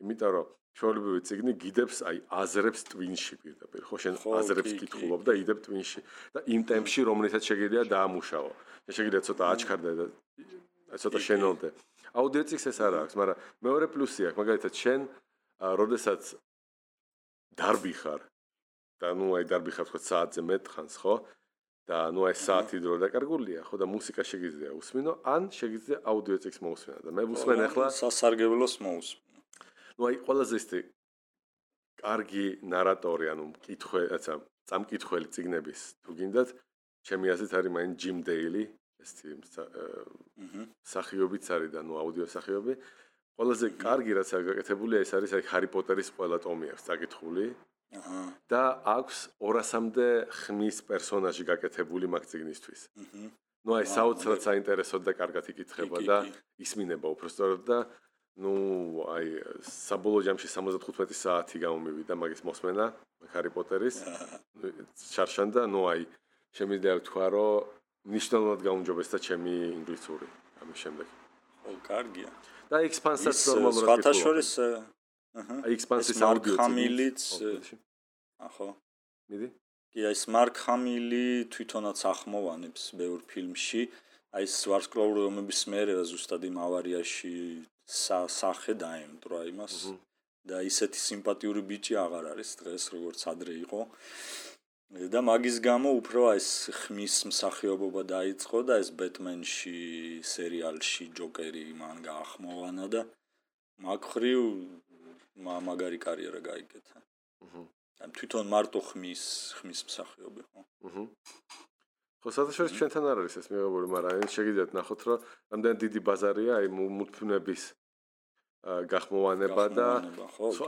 იმიტომ რომ ჩვეულებრივი ციგნი გიდებს აი აზრებს ტვინში პირდაპირ, ხო შენ აზრებს კითხულობ და იდებ ტვინში და იმ ტემპში რომელიცაც შეგიძლია დაამუშავო. შეგიძლია ცოტა აჩქარდე და ცოტა შენელდე. აუდიო წიქს ეს არ აქვს, მაგრამ მეორე პლუსი აქვს, მაგალითად შენ როდესაც დარბი ხარ და ნუ აი დარბი ხარ თქვა საათზე მეტხანს, ხო? და ნუ აი საათი დრო დაკარგულია, ხო და მუსიკა შეიძლება უსმინო, ან შეიძლება აუდიო წიქს მოусმინო და მე ვუსმენ ახლა სასარგებლოს მოусმინო. ნუ აი ყველაზე ისე კარგი ნარატორი, ანუ მკითხველაცა, წამკითხველი წიგნების თუ გინდათ, ჩემი აზრით არის მაინ ჯიმ დეილი, ეს სახიობიც არის და ნუ აუდიო სახიობი. ყველაზე კარგი რაც არის გაკეთებული ეს არის აი ჰარი პოტერის ყველა ტომი აქვს წაკითხული. აჰა. და აქვს 200-მდე ხმის პერსონაჟი გაკეთებული მაგ ციგნისთვის. აჰა. ნუ აი საოცრად საინტერესოდ და კარგად იკითხება და ისმინება უბრალოდ და ნუ აი საბოლოო ჯამში 75 საათი გამომივიდა მაგის მოსმენა ჰარი პოტერის. შარშან და ნუ აი შემიძლია ვთქვა რომ ნიშნულად გაუნჯობესდა ჩემი ინგლისური ამის შემდეგ. ო, კარგია. და ექსპანსიაც ნორმალურად გიტყვა. სხვათა შორის აჰა. ექსპანსიის აუდიო ხამილიც ახო. მიდი? კი, აი სმარკ ხამილი თვითონაც ახმოვანებს ბევრ ფილმში. აი სვარსკლოური ომების მერე ზუსტად იმ ავარიაში სახე დაემტრა იმას. და ისეთი სიმპათიური ბიჭი აღარ არის დღეს როგორც ადრე იყო. და მაგის გამო უფრო ეს ხმის მსახიობობა დაიწყო და ეს ბეტმენში სერიალში ჯოკერი მან გაახმოვანა და მაგხრივ მაგარი კარიერა გაიკეთა. აჰა. ან თვითონ მარტო ხმის ხმის მსახიობი ხო? აჰა. ხო საერთოდ ჩვენთან არ არის ეს მიღებული, მაგრამ შეგიძლიათ ნახოთ, რომ ამდენ დიდი ბაზარია აი მულტფილმების გახმოვანება და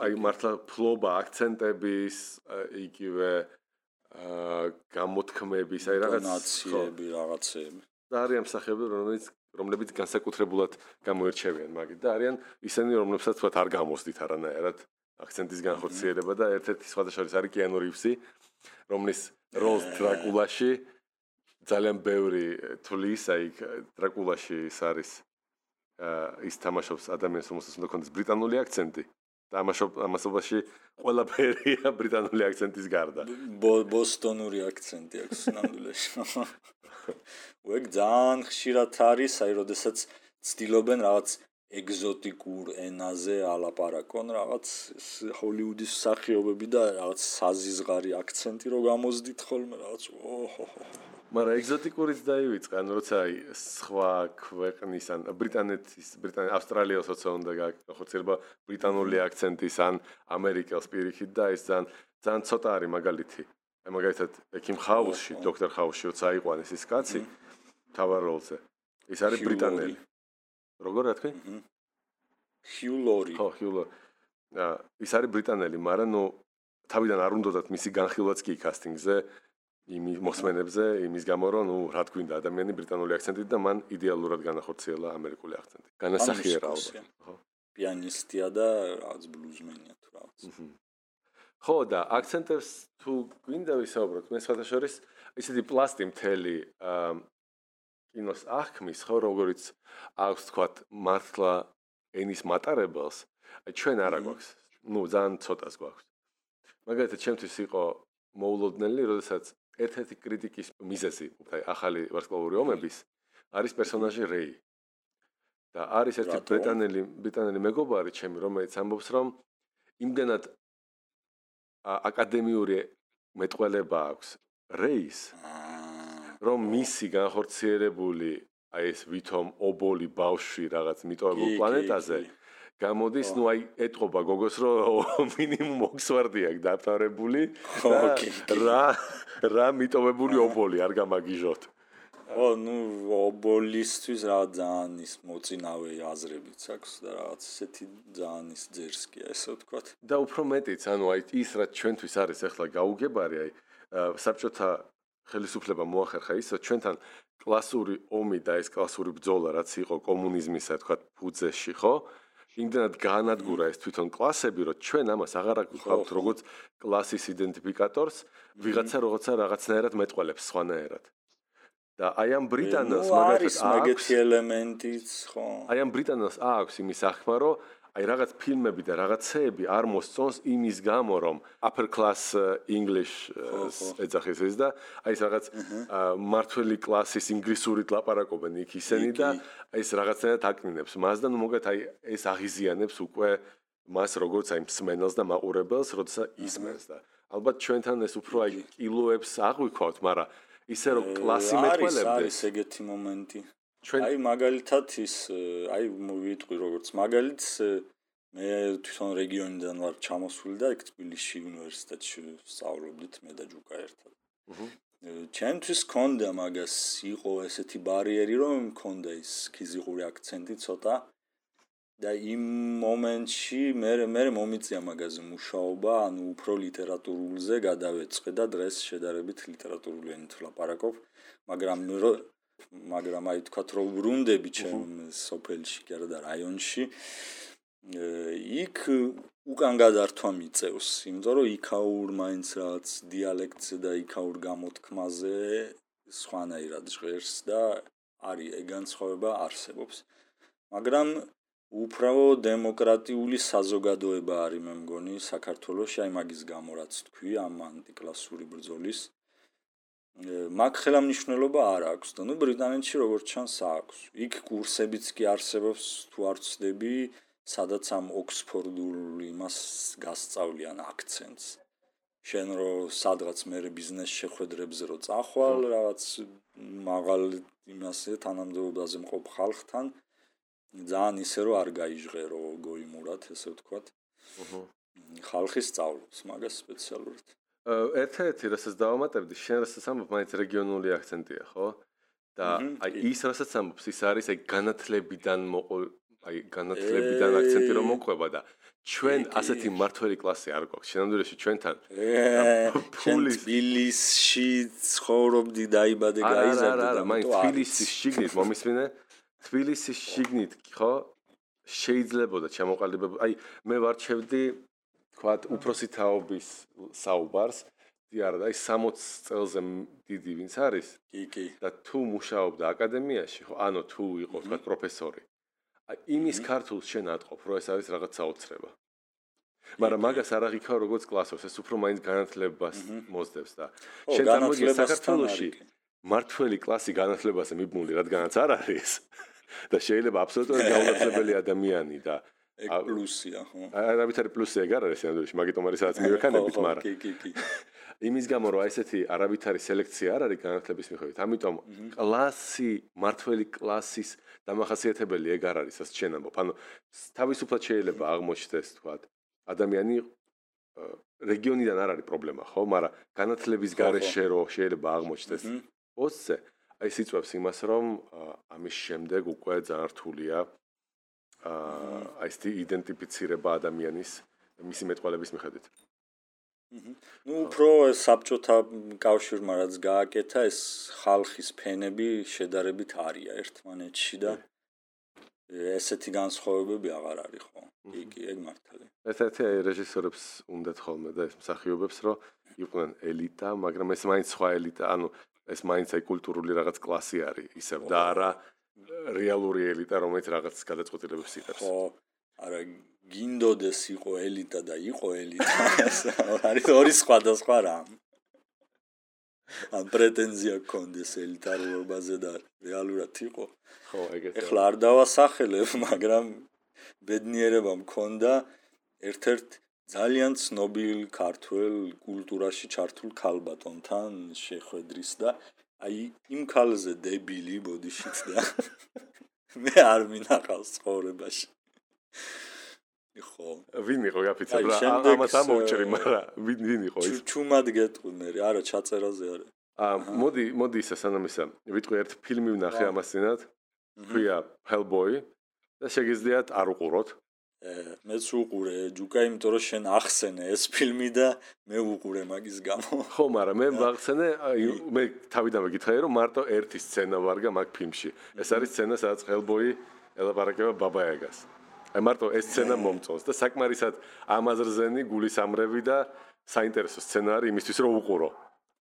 აი მართლა ფლობა აქცენტების იგივე აა გამოთქმების, აი რაღაც ნაციები, რაღაცები. და არიან მსახიობები, რომლებიც რომლებიც განსაკუთრებულად გამოირჩევიან მაგით და არიან ისინი, რომლებსაც თქვათ არ გამოსდით არანაირად აქცენტის განხორციელება და ერთ-ერთი სხვადასხვა არის კიანუ რივსი, რომლის როლს დრაკულაში ძალიან ბევრი თulis, აი დრაკულაში ის არის აა ის თამაშობს ადამიანს, რომელსაც უნდა ქონდეს ბრიტანული აქცენტი. თამაშობ ამასობაში ყველაფერია ბრიტანული აქცენტის გარდა. ბოსტონური აქცენტი აქვს ნამდვილად. უეგ ძალიან ხშირად არის, აი, როდესაც ცდილობენ რაღაც ეგზოტიკურ ენაზე ალაპარაკონ, რაღაც ჰოლივუდის მსახიობები და რაღაც საზიზღარი აქცენტი რო გამოსდით ხოლმე, რაღაც ოჰოჰო. მაგრამ ეგზოტიკურიც დაივიწყე, ანუ როცა აი სხვა ქვეყნის ან ბრიტანეთის, ბრიტან ავსტრალიას როცა უნდა გახოცება ბრიტანული აქცენტის ან ამერიკელს პირიქით და ეს ძალიან ძალიან ცოტა არის მაგალითი. აი მაგალითად ექიმ ხაუსში, დოქტორ ხაუსში როცა აიყვანეს ის კაცი თავარ როლზე. ის არის ბრიტანელი. როგორ რა თქვი? ჰიულორი. ხო, ჰიულორი. აა ის არის ბრიტანელი, მაგრამ ნუ თავიდან არ უნდათ მისი განხილვაც კი კასტინგზე. იმის მოსმენებზე, იმის გამო რომ ნუ რა თქვინდა ადამიანი ბრიტანული აქცენტით და მან იდეალურად განახორციელა ამერიკული აქცენტი. განასახიერა ალბათ. ხო. პიანისტია და რაღაც ბლუზმენია თუ რაღაც. ხო და აქცენტებს თუ გვინდა ვისაუბროთ მე სხვათა შორის ისეთი პლასტი მთელი კინოს აღქმის ხო როგორიც აქვს თქვათ მართლა ენის მატარებელს ჩვენ არა გვაქვს ну ძალიან ცოტას გვაქვს მაგალითად ჩემთვის იყო მოულოდნელი როდესაც ერთ-ერთი კრიტიკის მიზეზი აი ახალი ვარსკვლავური ომების არის პერსონაჟი რეი და არის ერთი ბრიტანელი ბრიტანელი მეგობარი ჩემი რომელიც ამბობს რომ იმდენად აკადემიური მეტყველება აქვს რეის რომ მისი განხორციელებული აი ეს ვითომ ობოლი ბავშვი რაღაც მიტოვებულ პლანეტაზე გამოდის, ნუ აი ეტყობა გოგოს რომ მინიმუმ ოქსვარდი აქვს დათარებული. ხო, რა რა მიტოვებული ობოლი არ გამაგიჟოთ. ო, ნუ ობოლისთვის რა ძალიან ის მოწინავე აზრებიც აქვს და რაღაც ესეთი ძალიან ის ძერსკია, ესე ვთქვათ. და უფრო მეტიც, ანუ აი ის რაც ჩვენთვის არის ახლა გაუგებარი, აი საბჭოთა ხელისუფლება მოახერხა ის, რომ ჩვენთან კლასური ომი და ეს კლასური ბრძოლა რაც იყო კომუნიზმისა, თქვა ფუძეში, ხო? აა იმდენად გაანადგურა ეს თვითონ კლასები, რომ ჩვენ ამას აღარ აგვიქვთ როგორც კლასის იდენტიფიკატორს, ვიღაცა რაღაცა რაღაცნაირად მეტყველებს სხვანაირად. და აი ამ ბრიტანელს მაგათაც აქვს მაგეთი ელემენტიც, ხო? აი ამ ბრიტანელს აქვს იმის ახმა, რომ აი რაღაც ფილმები და რაღაცეები არ მოსწონს იმის გამო რომ upper class english ეძახის ეს და აი ეს რაღაც მართველი კლასის ინგლისური ლაპარაკობენ იქ ისენი და აი ეს რაღაცნაირად აკნინებს მას და ნუ მოგეთ აი ეს აღიზიანებს უკვე მას როგორც აი მსმენელს და მაყურებელს როდესაც ისმენს და ალბათ ჩვენთან ეს უფრო აი კილოებს აღვიქვათ მაგრამ ისე რომ კლასი მეტყველებდეს არის არის ეგეთი მომენტი ჩვენ აი მაგალითად ის აი ვიტყვი როგორც მაგალითს მე თვითონ რეგიონიდან ვარ ჩამოსული და იქ თბილისში უნივერსიტეტში სწავლობდით მე და ჯუკა ერთად. აჰა. ჩემთვის კონდა მაგას იყო ესეთი ბარიერი რომ მქონდა ის ფიზიკური აქცენტი ცოტა და იმ მომენტში მე მე მომიწია მაგაზე მუშაობა, ანუ უფრო ლიტერატურულზე გადავეწყე და დღეს შედარებით ლიტერატურული ენით ვლაპარაკობ, მაგრამ მაგრამ აი თქვა რომ ბრუნდები ჩემ სოფელში კი არა და რაიონში იქ უკან გადართვა მიწევს იმიტომ რომ იქაურ მაინც რაც დიალექტზე და იქაურ გამოთქმაზე სხვანაირად ჟღერს და არის ეგ განსხვავება არსებობს. მაგრამ უბრალო დემოკრატიული საზოგადოება არის მე მგონი საქართველოს აი მაგის გამო რაც თქვი ამ ანტიკლასური ბრძოლის მაგ ხელამნიშნულობა არ აქვს და ნუ ბრიტანეთში როგორც ჩანს აქვს. იქ კურსებიც კი არსებობს თუ არ ვცდები, სადაც ამ ოქსფორდულ იმას გასწავლიან აქცენტს. შენ რო სადღაც მე ბიზნეს შეხვედრებზე რო წახვალ, რაღაც მაღალ იმასე თანამდებობაზე მყოფ ხალხთან ძალიან ისე რო არ გაიჟღერო გოიმურად, ესე ვთქვათ. აჰა. ხალხი სწავლობს მაგას სპეციალურად. ერთ-ერთი რასაც დავამატებდი, შენ რასაც ამბობ, მაინც რეგიონული აქცენტია, ხო? და აი ის რასაც ამბობს, ის არის აი განათლებიდან მოყოლ აი განათლებიდან აქცენტი რომ მოყვება და ჩვენ ასეთი მართველი კლასი არ გვაქვს. შენამდვილეში ჩვენთან ფულის ბილისში ცხოვრობდი დაიბადე გაიზარდე და არა, არა, მაინც თბილისის შიგნით მომისმინე? თბილისის შიგნით, ხო? შეიძლება და ჩამოყალიბება. აი მე ვარჩევდი თქვათ უფროსი თაობის საუბარს. დი არა და ის 60 წელზე დიდი ვინც არის. კი კი. და თუ მუშაობდა აკადემიაში ხო ანუ თუ იყო თქვათ პროფესორი აი იმის ქართულს შენ ატყობ რომ ეს არის რაღაც საოცრება. მაგრამ მაგას არ აღიქაო როგორც კლასოს ეს უფრო მაინც განათლებას მოსდევს და შენ წარმოიდგინე საქართველოში მართველი კლასი განათლებაზე მიბმული რადგანაც არ არის და შეიძლება აბსოლუტურად გაუნაცვლებელი ადამიანი და ეგ პლუსია ხო? არავითარი პლუსი ეგ არ არის ნამდვილად, მაგიტომ არის სადაც მივექანებით, მაგრამ კი, კი, კი. იმის გამო რომ ესეთი არავითარი სელექცია არ არის განათლების მიხედვით, ამიტომ კლასი, მართველი კლასის დამახასიათებელი ეგ არ არის, ასე ჩვენ ამბობ. ანუ თავისუფლად შეიძლება აღმოჩნდეს, თქვა, ადამიანი რეგიონიდან არ არის პრობლემა, ხო? მაგრამ განათლების გარეშე რო შეიძლება აღმოჩნდეს პოსტზე, აი სიწვევს იმას, რომ ამის შემდეგ უკვე ძალიან რთულია აი ეს იდენტიფიცირება ადამიანის მისი მეტყველების მიხედვით. ну უფრო საბჭოთა კავშირმა რაც გააკეთა ეს ხალხის ფენები შედარებით არია ერთმანეთში და ესეთი განსხვავებები აღარ არის ხო? კი კი ეგ მართალი ერთ-ერთი რეჟისორებს უნდათ ხოლმე და ეს მსახიობებს რომ იყვნენ ელიტა მაგრამ ეს მაინც სხვა ელიტა ანუ ეს მაინც აი კულტურული რაღაც კლასი არის ისევ და არა რეალური ელიტა, რომელიც რაღაც გადაწყვეტილებებს იღებს. ხო, არა გინდოდეს იყო ელიტა და იყო ელიტა, არის ორი სხვადასხვა რამ. ან პრეტენზია გქონდეს ელიტარობაზე და რეალურად იყო. ხო, ეგეც. ეხლა არ დავასახელებ, მაგრამ ბედნიერება მქონდა ერთ-ერთ ძალიან ცნობილ ქართულ კულტურაში ჩართულ ქალბატონთან შეხვედრის და აი იმ ქალზე დებილი ბოდიშიც და მე არ მინახავს ცხოვრებაში. ხო. ვინ იყო გაფიცებ რა? ამას ამოვჭრი, მაგრამ ვინ ვინ იყო ის? ჩუმად გეტყვი მე, არა ჩაწერაზე არა. აა მოდი, მოდი ისა სანამ ისა. ვიტყვი ერთ ფილმი ვნახე ამას წინათ. ქვია Hellboy და შეგიძლიათ არ უყუროთ. მეც უყურე ჯუკა, იმიტომ რომ შენ ახსენე ეს ფილმი და მე უყურე მაგის გამო. ხო, მაგრამ მე ვახსენე, მე თავიდანვე გითხარი რომ მარტო ერთი სცენა ვარგა მაგ ფილმში. ეს არის სცენა, სადაც Hellboy ელაპარაკება ბაბაიაგას. აი მარტო ეს სცენა მომწონს და საკმარისად ამაზრზენი გულისამრევი და საინტერესო სცენარი იმისთვის რომ უყურო.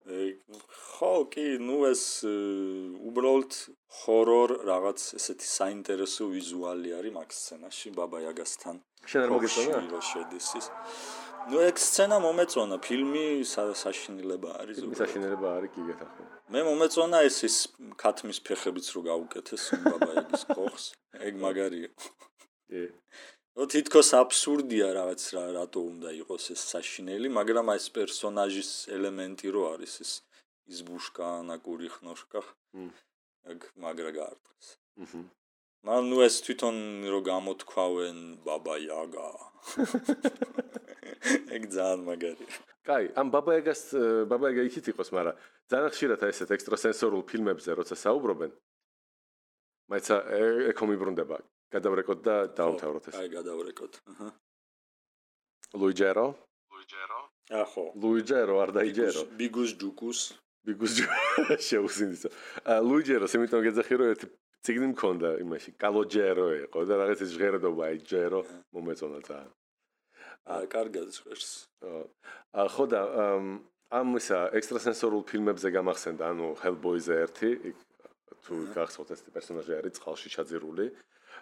ხო, კი, ნუ ეს უბრალოდ ჰორორ რაღაც ესეთი საინტერესო ვიზუალი არის მაგ სცენაში ბაბაიაგასთან. შენ არ მოგეწონა? რო შედის ის. ნუ ეგ სცენა მომეწონა, ფილმი საშინელება არის ზოგადად. საშინელება არის კი გეთახო. მე მომეწონა ეს ის ქათმის ფეხებიც რო გაუკეთეს ბაბაიაგის ხოხს. ეგ მაგარია. კი. ну თითქოს აბსურდია რაღაც რა რატო უნდა იყოს ეს საშინელი, მაგრამ აი ეს პერსონაჟის ელემენტი რო არის ეს избушка, она курихношка. აქ მაგრა გაარტყეს. აჰა. მაგრამ ნუ ეს თვითონ რო გამოთქვავენ ბაბა იაგა. ეგ ძალიან მაგარი. კაი, ამ ბაბა იაგას ბაბა იაგა იქით იყოს, მაგრამ ძალიან ხშირად ესეთ ექსტრასენსორულ ფილმებზე როცა საუბრობენ, მაიცა ეკომიბრუნდება. გადავრეკოთ და დავთავროთ ეს. აი, გადავრეკოთ. აჰა. ლუიჯერო? ლუიჯერო? ახო. ლუიჯერო არ დაიჯერო. ბიგუს ჯუკუს. ბიგუს შეუსინდისა. ლუიჯეროს იმიტომ გეძახი რომ ერთი ციგნი მქონდა იმაში კალოჯერო იყო და რაღაც ის ჟღერადობა აი ჯერო მომეწონა ძალიან. ა კარგად ჟღერს. ა ხო და ამ ისა ექსტრასენსორულ ფილმებზე გამახსენდა ანუ Hellboy-ზე ერთი თუ გახსოვთ ეს პერსონაჟი არის წყალში ჩაძირული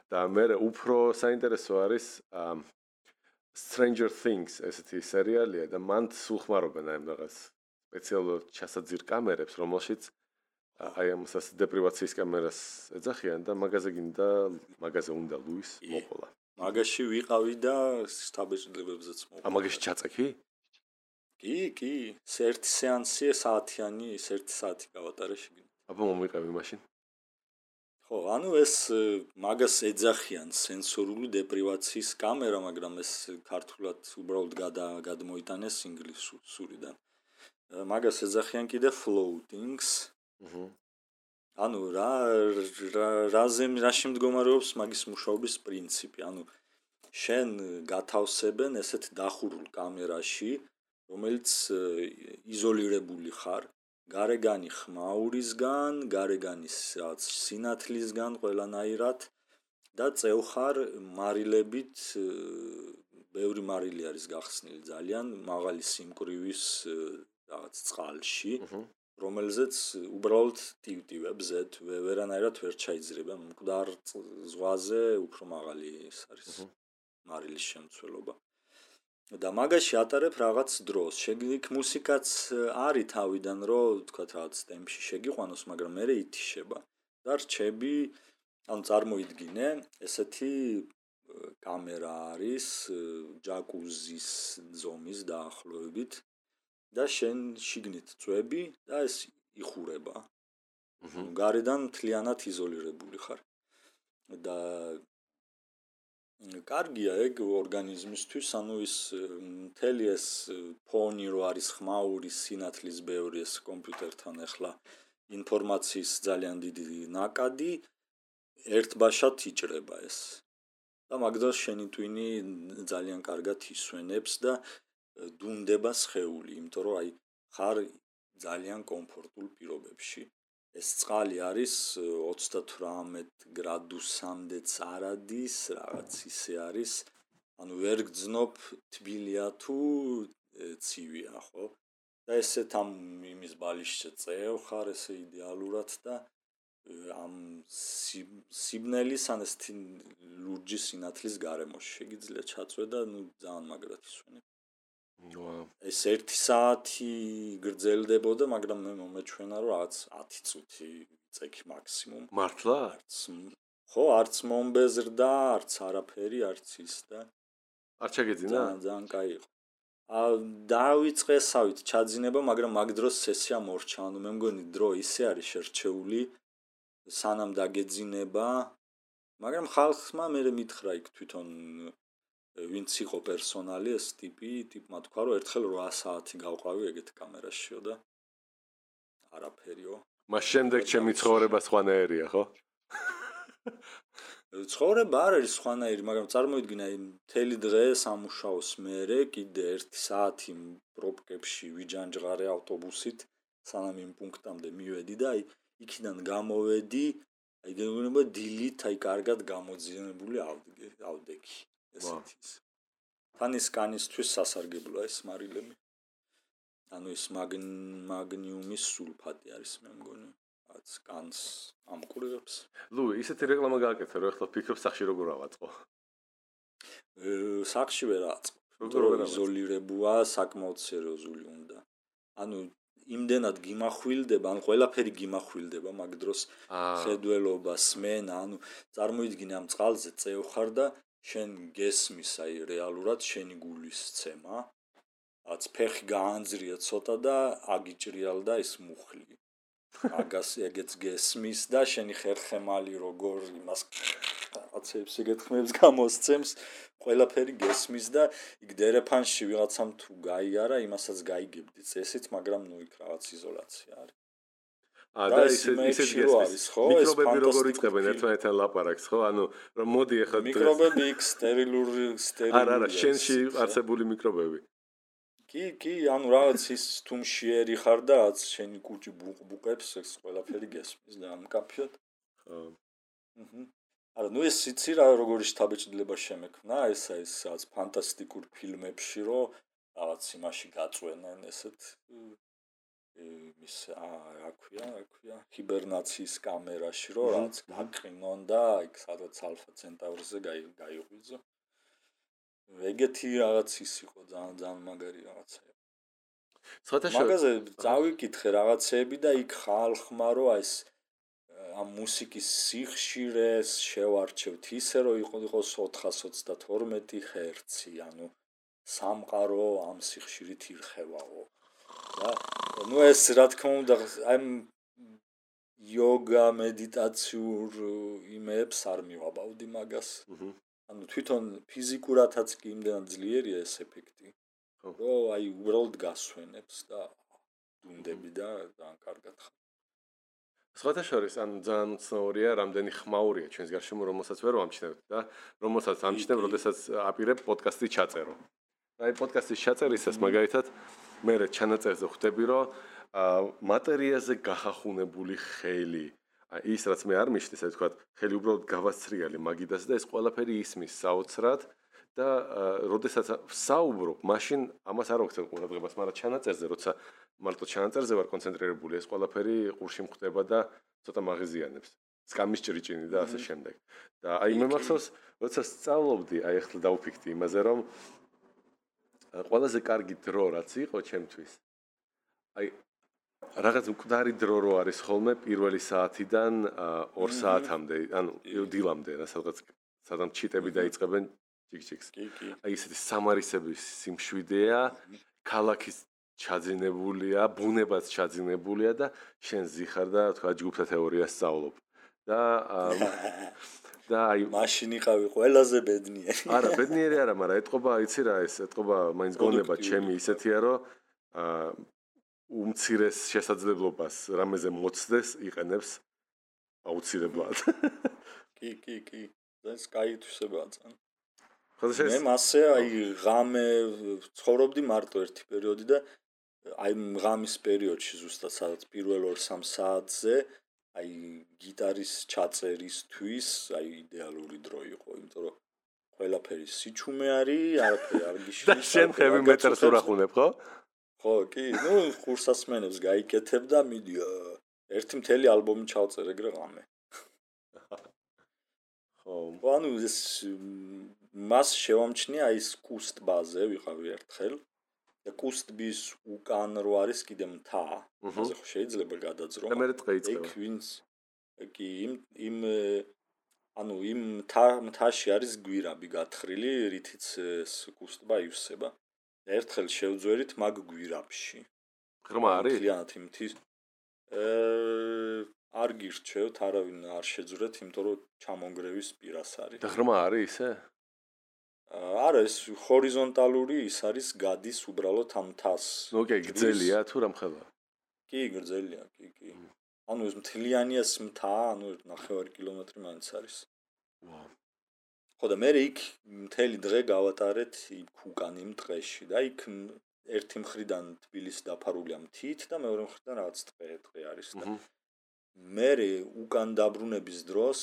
და მე უფრო საინტერესო არის Stranger Things ესეთი სერიალია და მან სულ ხმარობენ აი რაღაც სპეციალურ ჩასაძირ კამერებს, რომელშიც აი ამ სას დეპრივაციის კამერას ეძახიან და მაგაზე გინდა მაგაზე უნდა ლუის მოყოლა. მაგაში ვიყავი და სტაბეჭდებებზეც მოყოლა. ა მაგაში ჩაწექი? კი, კი, ერთი სეანსი საათიანი, ერთი საათი გავატარე შეგინდა. აბა მომიყევი მაშინ. ხო, ანუ ეს მაგას ეძახიან სენსორული დეპრივაციის კამერა, მაგრამ ეს ქართულად უბრალოდ გადა გადმოიტანეს ინგლისურიდან. მაგას ეძახიან კიდე floatings. აჰა. ანუ რა რაზე რაში მდგომარეობს მაგის მუშაობის პრინციპი? ანუ შენ გათავსებენ ესეთ დახურულ კამერაში, რომელიც იზოლირებული ხარ, გარეგანი ხმაურისგან, გარეგანის რაც სინათლისგან ყველანაირად და წევხარ მარილებით ბევრი მარილი არის გახსნილი ძალიან მაღალი სიმკვრივის რაღაც წყალში, რომელზეც უბრალოდ ტივტივებს ვერანაირად ვერ ჩაიძრება, მკვდარ ზღვაზე უფრო მაღალი ის არის მარილის შემცველობა. და მაგაში ატარებ რაღაც დროს. შეგიქ მუსიკაც არის თავიდან, რომ თქვა რაღაც ტემპში შეგიყვანოს, მაგრამ მე რეითიშება. და რჩები, ანუ წარმოიდგინე, ესეთი კამერა არის ჯაკუზის ზომის დაახლოებით და შენ შიგნით წვები და ეს იხურება. აჰა. გარედან თლიანად იზოლირებული ხარ. და კარგია ეგ ორგანიზმისთვის, ანუ ის მთელი ეს ფონი რო არის ხმაური, სინათლის ბევრი ეს კომპიუტერთან ახლა ინფორმაციის ძალიან დიდი ნაკადი ერთბაშად იჭრება ეს. და მაგდას შენი ტვინი ძალიან კარგად ისვენებს და დუნდება სხეული, იმიტომ რომ აი ხარ ძალიან კომფორტულ პირობებში. ეს წყალი არის 38 გრადუსამდეც არადის, რაღაც ისე არის. ანუ ვერ გძნობ თბილია თუ ცივია, ხო? და ესეთ ამ იმის ბალიშზე წევ ხარ ესე იდეალურად და ამ სიბნელის ან ეს ლურჯი სინათლის გარემოში შეგიძლია ჩაწვე და ნუ ძალიან მაგრად ისვენებ. ეს 1 საათი გრძელდებოდა, მაგრამ მე მომეჩვენა რომ 10 10 წუთი წექი მაქსიმუმ. მართლა? არც ხო, არც მომბეზრდა, არც არაფერი, არც ის და არ ჩაგეძინა? ძალიან ძალიან კაი იყო. ა დავიწყე სავით ჩაძინება, მაგრამ მაგ დროს სესია მორჩა, ანუ მე მგონი დრო ისე არის შერჩეული სანამ დაგეძინება, მაგრამ ხალხმა მე მითხრა იქ თვითონ ვინც იყო პერსონალი ეს ტიპი, ტიპმა თქვა რომ ერთხელ 8 საათი გავყავი ეგეთ კამერაშიო და არაფერიო. მას შემდეგ ჩემი ცხოვრება სხვანაირია, ხო? ცხოვრება არ არის სხვანაირი, მაგრამ წარმოიდგინე მთელი დღე სამუშაოს მერე კიდე 1 საათი პროპკებში ვიჯანჯღარე ავტობუსით სანამ იმ პუნქტამდე მივედი და აი იქიდან გამოვედი, აი გეუბნება დილით აი კარგად გამოძიებული ავდექი, ავდექი ესეთის. თან ის კანისთვის სასარგებლოა ეს მარილები. ანუ ეს მაგნიუმის სულფატი არის მე მგონი. რაც კანს ამკურებს. ლუ, ისეთი რეკლამა გააკეთე, რომ ახლა ფიქრობ სახში როგორ ავაწყო. აა სახში ვერ აწყო. როგორ იზოლირებუა, საკმაოდ სერიოზული უნდა. ანუ იმდენად გიმახვილდება, ანუ ყველაფერი გიმახვილდება მაგ დროს ხედველობა, სმენა, ანუ წარმოიდგინე ამ წყალზე წევხარ და შენ გესმის აი რეალურად შენი გულის ცემა. აც ფეხი გაანძრია ცოტა და აგიჭრიალდა ეს მუხლი. აგას ეგეც გესმის და შენი ხერხემალი როგორ იმას რაღაცებს იგეთქმებს გამოსცემს ყველაფერი გესმის და იქ დერეფანში ვიღაცამ თუ გაიარა იმასაც გაიგებდი წესით მაგრამ ნუ იქ რაღაც იზოლაცია არის და ისე ისე გესმის ხო? მიკრობები როგორ იწყებენ ერთმანეთთან ლაპარაკს ხო? ანუ რომ მოდი ახლა მიკრობები იქ სტერილური სტერილი არა არა შენში არსებული მიკრობები. კი, კი, ანუ რაღაც ის თუმშიერი ხარ და რაც შენი კუჭი ბუყბუყებს, ეს ყველაფერი გესმის და ამ კაფიოთ. ხო. აჰა. არა, ნუ ეს იცი რა როგორი შთაბეჭდილება შემექნა, ეს ეს რაც ფანტასტიკურ ფილმებში რო რაღაც იმაში გაწვენენ ესეთ ის რა ქვია, რა ქვია, ჰიბერნაციის კამერაში რო რაც გაყინონ და იქ სადაც ალფა ცენტავრზე გაიღვიძო. ეგეთი რაღაც ის იყო ძალიან ძალიან მაგარი რაღაცა. სხვათაშორისო მაგაზე წავიკითხე რაღაცეები და იქ ხალხმა რო ეს ამ მუსიკის სიხშირეს შევარჩევთ ისე რომ იყოს 422 ჰერცი, ანუ სამყარო ამ სიხშირით ირხევაო. ნუ ეს რა თქმა უნდა ამ იოგა მედიტაციურ იმებს არ მივაბავდი მაგას. ანუ თვითონ ფიზიკურათაც კი იმდენად ძლიერია ეს ეფექტი. ხო. რომ აი უბრალოდ გასვენებს და დუნდები და ძალიან კარგად ხარ. სხვათა შორის ან ძალიან ცნაურია, რამდენი ხმაურია ჩვენს გარშემო, რომელსაც ვერ ვამჩნევთ და რომელსაც ამჩნევ, როდესაც აპირებ პოდკასტი ჩაწერო. აი პოდკასტის ჩაწერისას მაგალითად მე ჩანაწერზე ხვდები, რომ მატერიაზე გახახუნებული ხელი ის რაც მე არ მიშლის, აი თქვა, ხელი უბრალოდ გავაცრიალი მაგიდას და ეს ყველაფერი ისმის საოცრად და როდესაც საუბრობ, მაშინ ამას არ ვქცევ ყურადღებას, მაგრამ ჩანაწერზე, როცა მარტო ჩანაწერზე ვარ კონცენტრირებული, ეს ყველაფერი ყურში მხვდება და ცოტა მაღიზიანებს. სკამის ჭრიჭინი და ასე შემდეგ. და აი მე მახსოვს, როცა სწავლობდი, აი ახლა დაუფიქდი იმაზე, რომ ყველაზე კარგი დრო რაც იყო ჩემთვის. აი რაღაც მკვდარი დრო რო არის ხოლმე პირველი საათიდან 2 საათამდე, ანუ დილამდე რა სადღაც სადამ ჩიტები დაიწყებენ ჯიქჯიქს. კი, კი. აი ესეთი სამარისების სიმშვიდეა, ქალაქის ჩაძინებულია, ბუნებაც ჩაძინებულია და შენ ზიხარ და თქვა ჯგუფთა თეორიას სწავლობ. და და აი მაშინ იყავი ყველაზე ბედნიერი. არა, ბედნიერი არა, მაგრამ ეთყობა, იცი რა ეს, ეთყობა მაინც გონება ჩემი ისეთია, რომ აა უმცირეს შესაძლებლობას რამეზე მოცდეს იყენებს აუცილებლად. კი, კი, კი. და სკაი თვისებაა წან. მე მასე აი ღამე ცხოვრობდი მარტო ერთი პერიოდი და აი მღამის პერიოდში ზუსტად სადაც პირველ 2-3 საათზე აი გიტარის ჩაწერისთვის აი იდეალური დრო იყო, იმიტომ რომ ყველაფერი სიჩუმე არის, არაფერი არ გიშლის. და შენ ხევი მეტრს ურახუნებ, ხო? ხო, კი, ну, ხურსასმენებს გაიკეთებ და მიდი ერთი მთელი ალბომი ჩავწერ ეგრე ღამე. ხო. ანუ ეს მას შევამჩნია ის კუსტ ბაზე ვიყავი ერთხელ. და კუსტბის უკან რო არის კიდე მთა. ასე ხო შეიძლება გადაძრო. და მე რე იქ ვინც კი იმ იმ ანუ იმ მთაში არის გვირაბი გათხრილი, რითიც კუსტბა ივსება. ერთხელ შევძვერით მაგ გვირაბში. ღრმა არის? კლიენტი მთის აა არ გირჩევთ, არავინ არ შეძვრეთ, იმიტომ რომ ჩამონგრევის პირას არის. და ღრმა არის ისე? არა, ეს ჰორიზონტალური ის არის გადის უბრალოდ ამ თას. ნუ კი გძელია თუ რამხელა? კი, გძელია, კი, კი. ანუ ეს მთლიანია სმთა, ანუ 9 კილომეტრი მაინც არის. ვაუ. ხო და მე იქ მთელი დღე გავატარეთ იქ უკან იმ ტყეში და იქ ერთი მხრიდან თბილისი დაფარულია მთით და მეორე მხრიდან რაღაც ტყე ტყე არის და მე უკან დაბრუნების დროს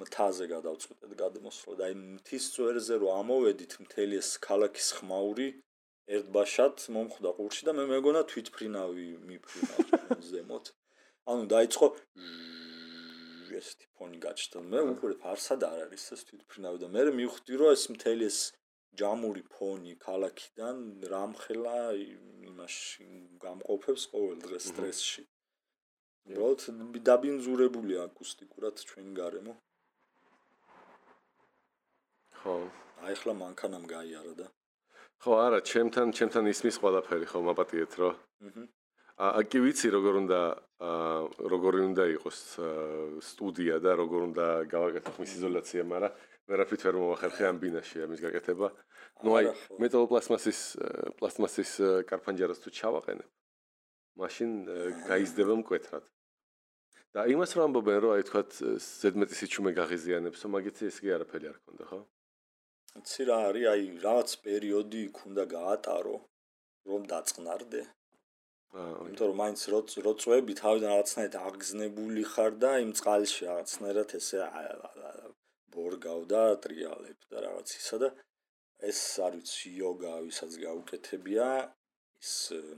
მთაზე გადავწყვეტეთ გადმოსვლა და აი მთის წვერზე რომ ამოვედით მთელი ეს ქალაქის ხმაური ერთბაშად მომხვდა ყურში და მე მეგონა თვითფრინავი მიფრინა ზემოთ. ანუ დაიწყო ესეთი ფონი გაჩნდა. მე უკვე ფარსად არ არის ეს თვითფრინავი და მე მივხვდი რომ ეს მთელი ეს ჯამური ფონი ქალაქიდან რამხელა იმაში გამყოფებს ყოველ დღეს სტრესში. უბრალოდ დაბინძურებულია აკუსტიკურად ჩვენი გარემო ხო. აი ახლა მანქანამ გაიარა და. ხო არა ჩემთან ჩემთან ისმის ყველაფერი ხო მაპატიეთ რო აა კი ვიცი როგორ უნდა აა როგორი უნდა იყოს სტუდია და როგორ უნდა გავაკეთო ხმის იზოლაცია მაგრამ ვერაფრით ვერ მოახერხე ამ ბინაში ამის გაკეთება. ну აი მეტალოპლასმასის პლასტმასის კარფანჯარას თუ ჩავაყენებ მაშინ გაიზდება მკვეთრად. და იმას რომ ამბობენ რომ აი თქვა ზედმეტი სიჩუმე გაღიზიანებსო მაგით ეს კი არაფერი არ ქონდა ხო იცი რა არის? აი რაღაც პერიოდი იქ უნდა გაატარო რომ დაწყნარდე აა იმიტომ რომ მაინც რო რო წვები თავიდან რაღაცნაირად აღგზნებული ხარ და იმ წყალში რაღაცნაირად ესე ბორგავ და ტრიალებ და რაღაც ისა და ეს არ ვიცი იოგა ვისაც გაუკეთებია ის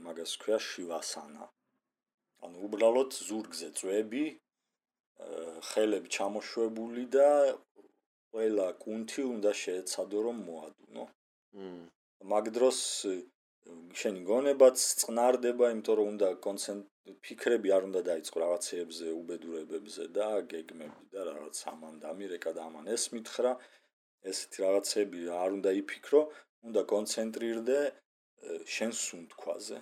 მაგას ქვია შივასანა. ანუ უბრალოდ ზურგზე წვები ხელები ჩამოშვებული და ყველა კუნთი უნდა შეეცადო რომ მოადუნო. მმ. მაგ დროს შენი გონებაც წყნარდება, იმიტომ რომ უნდა კონცენტრ ფიქრები არ უნდა დაიწყო რაღაცეებზე, უბედურებებზე და გეგმები და რაღაც ამანდამი რეკა და ამან ეს მითხრა ესეთი რაღაცები არ უნდა იფიქრო, უნდა კონცენტრირდე შენ სუნთქვაზე.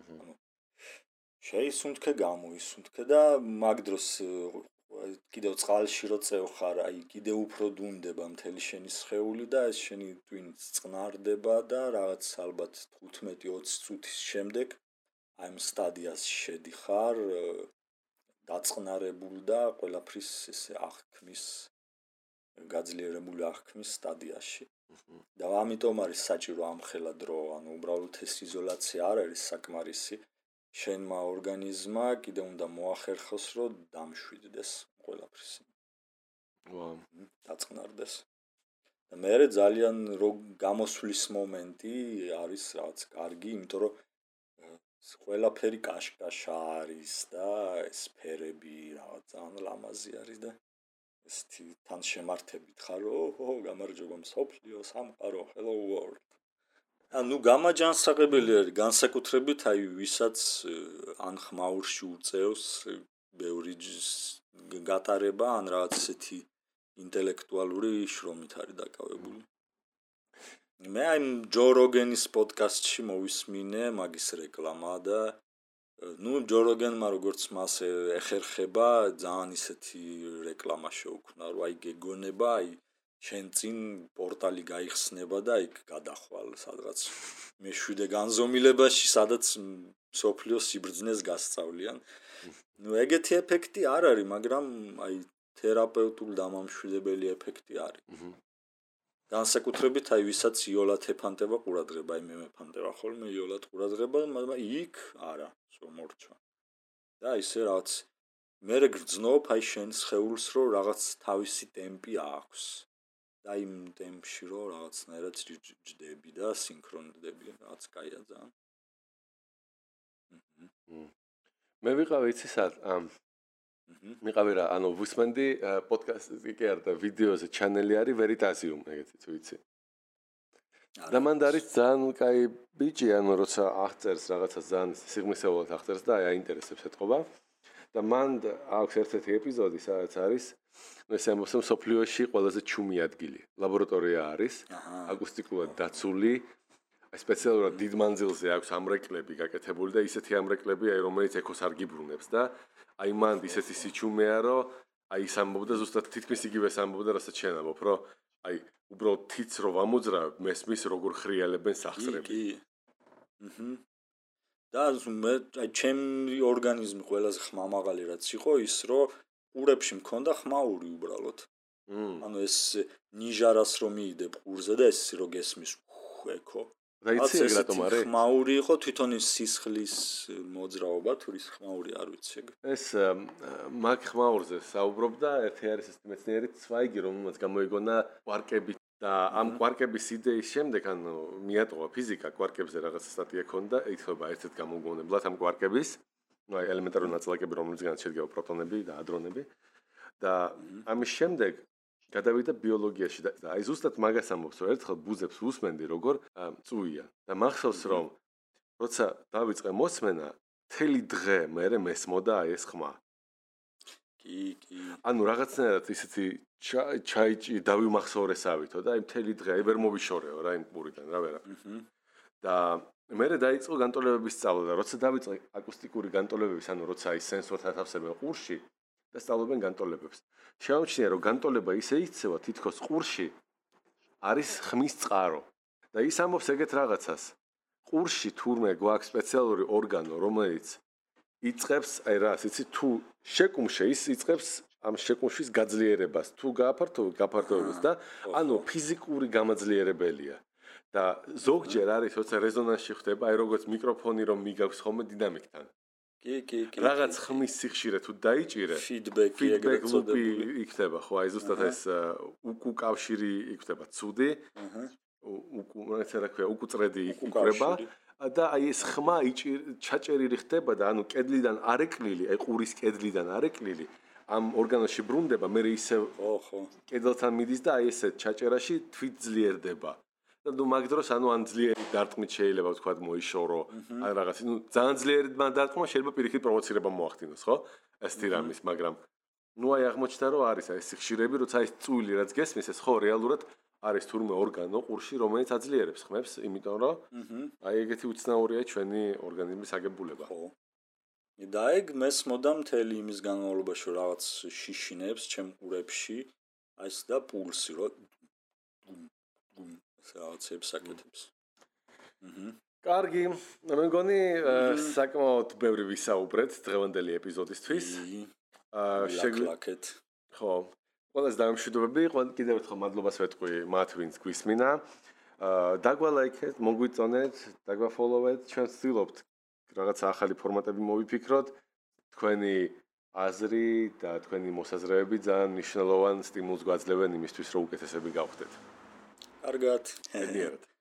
ანუ შეისუნთქე გამოისუნთქე და მაგ დროს კიდევ წყალში რო წევხარ, აი კიდევ უფრო დუნდება მთელი შენი სხეული და ეს შენი twin წყნარდება და რაღაც ალბათ 15-20 წუთის შემდეგ აი ამ სტადიაში შედიხარ დაწყნარებულ და ყველაფრის ესე აღქმის გაძლიერებული აღქმის სტადიაში. და ამიტომ არის საჭირო ამხელა დრო, ანუ უბრალოდ ეს იზოლაცია არ არის საკმარისი. შენმა ორგანიზმა კიდე უნდა მოახერხოს, რომ დამშვიდდეს ყველაფრის. ვა, დაწყნარდეს. და მე ძალიან რო გამოსვლის მომენტი არის რაც კარგი, იმიტომ რომ ყველაფერი კაშკაშა არის და ეს ფერები რაღაც ძალიან ლამაზი არის და ეს თან შემართებით ხარ, ოჰო, გამარჯობა მსოფლიო, სამყარო, hello world. ანუ გამაჯანსაღებელი არის განსაკუთრებით აი ვისაც ან ხმაურში უწევს ბევრი გატარება ან რაღაც ესეთი ინტელექტუალური შრომით არის დაკავებული. მე აი ჯო როგენის პოდკასტში მოვისმინე მაგის რეკლამა და ну ჯო როგენმა როგორც მას ეხერხება ძალიან ისეთი რეკლამა შეუქმნა რომ აი გეგონება აი შენ წინ პორტალი გაიხსნება და იქ გადახვალ სადღაც მეშვიდე განზომილებაში სადაც სოფლიოს სიბრძნეს გასწავლიან ну ეგეთი ეფექტი არ არის მაგრამ აი თერაპევტულ დამამშვიდებელი ეფექტი არის განსაკუთრებით აი ვისაც იოლათ ეფანტება ყურადღება, აი მე მეფანტება ხოლმე იოლათ ყურადღება, მაგრამ იქ არა, მორჩა. და ისე რაც მე გრძნობ აი შენს ხეულს რომ რაღაც თავისი ტემპი აქვს. და იმ ტემპში რომ რაღაცნაირად ჯდები და სინქრონდები, რაც კაია ძალიან. მე ვიყავი იცი სად ამ მიყავი რა ანუ ვუსმენდი პოდკასტი კი არა და ვიდეოზე ჩანელი არის ვერიტაზიუმ ეგეთი თუ იცი და მან არის ძალიან კაი ბიჭი ანუ როცა აღწერს რაღაცა ძალიან სიღმისეულად აღწერს და აი აინტერესებს ეთყობა და მან აქვს ერთ-ერთი ეპიზოდი სადაც არის ну ეს ამბობს რომ სოფლიოში ყველაზე ჩუმი ადგილი. ლაბორატორია არის აკუსტიკულად დაცული. აი სპეციალურად დიდ მანძილზე აქვს ამრეკლები გაკეთებული და ისეთი ამრეკლები აი რომელიც ეკოს არ გიბრუნებს და აი მანდ ისეთი სიჩუმეა რომ აი ის ამბობდა ზუსტად თითქმის იგივეს ამბობდა რასაც შენ ამბობ რომ აი უბრალოდ თიც რო ვამოძრა მესმის როგორ ხრიალებენ სახსრები. კი აჰა და მე ჩემი ორგანიზმი ყველაზე ხმამაღალი რაც იყო ის რომ ყურებში მქონდა ხმაური უბრალოდ ანუ ეს ნიჟარას რომ მიიდებ ყურზე და ეს რო გესმის ეხო დაიცი ეგ რატომ არის? ხმაური იყო თვითონ ის სისხლის მოძრაობა თუ ის ხმაური არ ვიცი ეგ. ეს მაგ ხმაურზე საუბრობდა ერთი არის ეს მეცნიერი ცვაიგი რომელმაც გამოიგონა კვარკები და ამ კვარკების იდეის შემდეგ ანუ მიატყვა ფიზიკა კვარკებზე რაღაც სტატია ქონდა ითქობა ერთ-ერთ გამოგონებლად ამ კვარკების ну აი ელემენტარული ნაწილაკები რომელზეც შედგება პროტონები და ადრონები. და ამის შემდეგ გადავიდა ბიოლოგიაში და აი ზუსტად მაგას ამბობს რომ ერთხელ ბუზებს უსმენდი როგორ წუია. და მახსოვს რომ როცა დავიწყე მოსმენა თელი დღე მე მესმოდა ეს ხმა კი კი ანუ რაღაცნაირად ისეთი ჩაიჭი დავიმახსოვრესავითო და აი მთელი დღე აი ვერ მოვიშორეო რა იმ პურიდან რა ვერა და მე დაიწყო განტოლებების სწავლა და როცა დავიწყე აკუსტიკური განტოლებების ანუ როცა აი სენსორთა თავსებენ ყურში და სწავლობენ განტოლებებს. შეამჩნია რომ განტოლება ისე იქცევა თითქოს ყურში არის ხმის წყარო და ის ამბობს ეგეთ რაღაცას. ყურში თურმე გვაქვს სპეციალური ორგანო, რომელიც იწખებს, აი რა, იცი თუ შეკუმშე ის იწખებს ამ შეკუმშვის გაძლიერებას, თუ გააფართო გაფართოებას და ანუ ფიზიკური გამაძლიერებელია. და ზოგჯერ არის, როცა რეზონანსში ხდება, აი როგორც მიკროფონი რომ მიგავს ხოლმე დინამიკთან. კი კი კი რაღაც ხმის სიხშირე თუ დაიჭირე ფიდბექი ეგრეთ წოდებული. იქნება ხო აი ზუსტად ეს უკუ კავშირი იქნება ცუდი. აჰა უკუ რაღაცა რა ქვია უკუწრედი იქნება. და აი ეს ხმა ჩაჭერილი ხდება და ანუ კედლიდან არეკლილი აი ყურის კედლიდან არეკლილი ამ ორგანოში ბრუნდება მე ისე ხო ხო კედელთან მიდის და აი ესე ჩაჭერაში თვით ძლიერდება. და ნუ მაგ დროს ანუ ან ძლიერი დარტყმით შეიძლება ვთქვა მოიშორო ან რაღაც ნუ ძალიან ძლიერი დარტყმა შეიძლება პირიქით პროვოცირება მოახდინოს ხო? ეს თირამის მაგრამ ნუ აი აღმოჩნდა რომ არის აი ეს ხშირები როცა ეს წვილი რაც გესმის ეს ხო რეალურად არის თურმე ორგანო ყურში რომელიც აძლიერებს ხმებს იმიტომ რომ აი ეგეთი უცნაურია ჩვენი ორგანიზმის აგებულება ხო და ეგ მეს მოდამ თელი იმის განმავლობაში რაღაც შიშინებს ჩემ ყურებში აი ეს და პულსი რო რაღაცებს აკეთებს. აჰა. კარგი, მე მგონი საკმაოდ ბევრი ვისაუბრეთ დღევანდელი ეპიზოდისთვის. აა შეგვიძლია ხო. ყველას დამშვიდობები, ყველ კიდევ ერთხელ მადლობას ვეთყვი მათ ვინც გვისმინა. აა დაგვალაიქეთ, მოგვიწონეთ, დაგვაფოლოვეთ, ჩვენ ვცდილობთ რაღაც ახალი ფორმატები მოვიფიქროთ. თქვენი აზრი და თქვენი მოსაზრებები ძალიან მნიშვნელოვან სტიმულს გვაძლევენ იმისთვის, რომ უკეთესები გავხდეთ. კარგად. მედიერთ.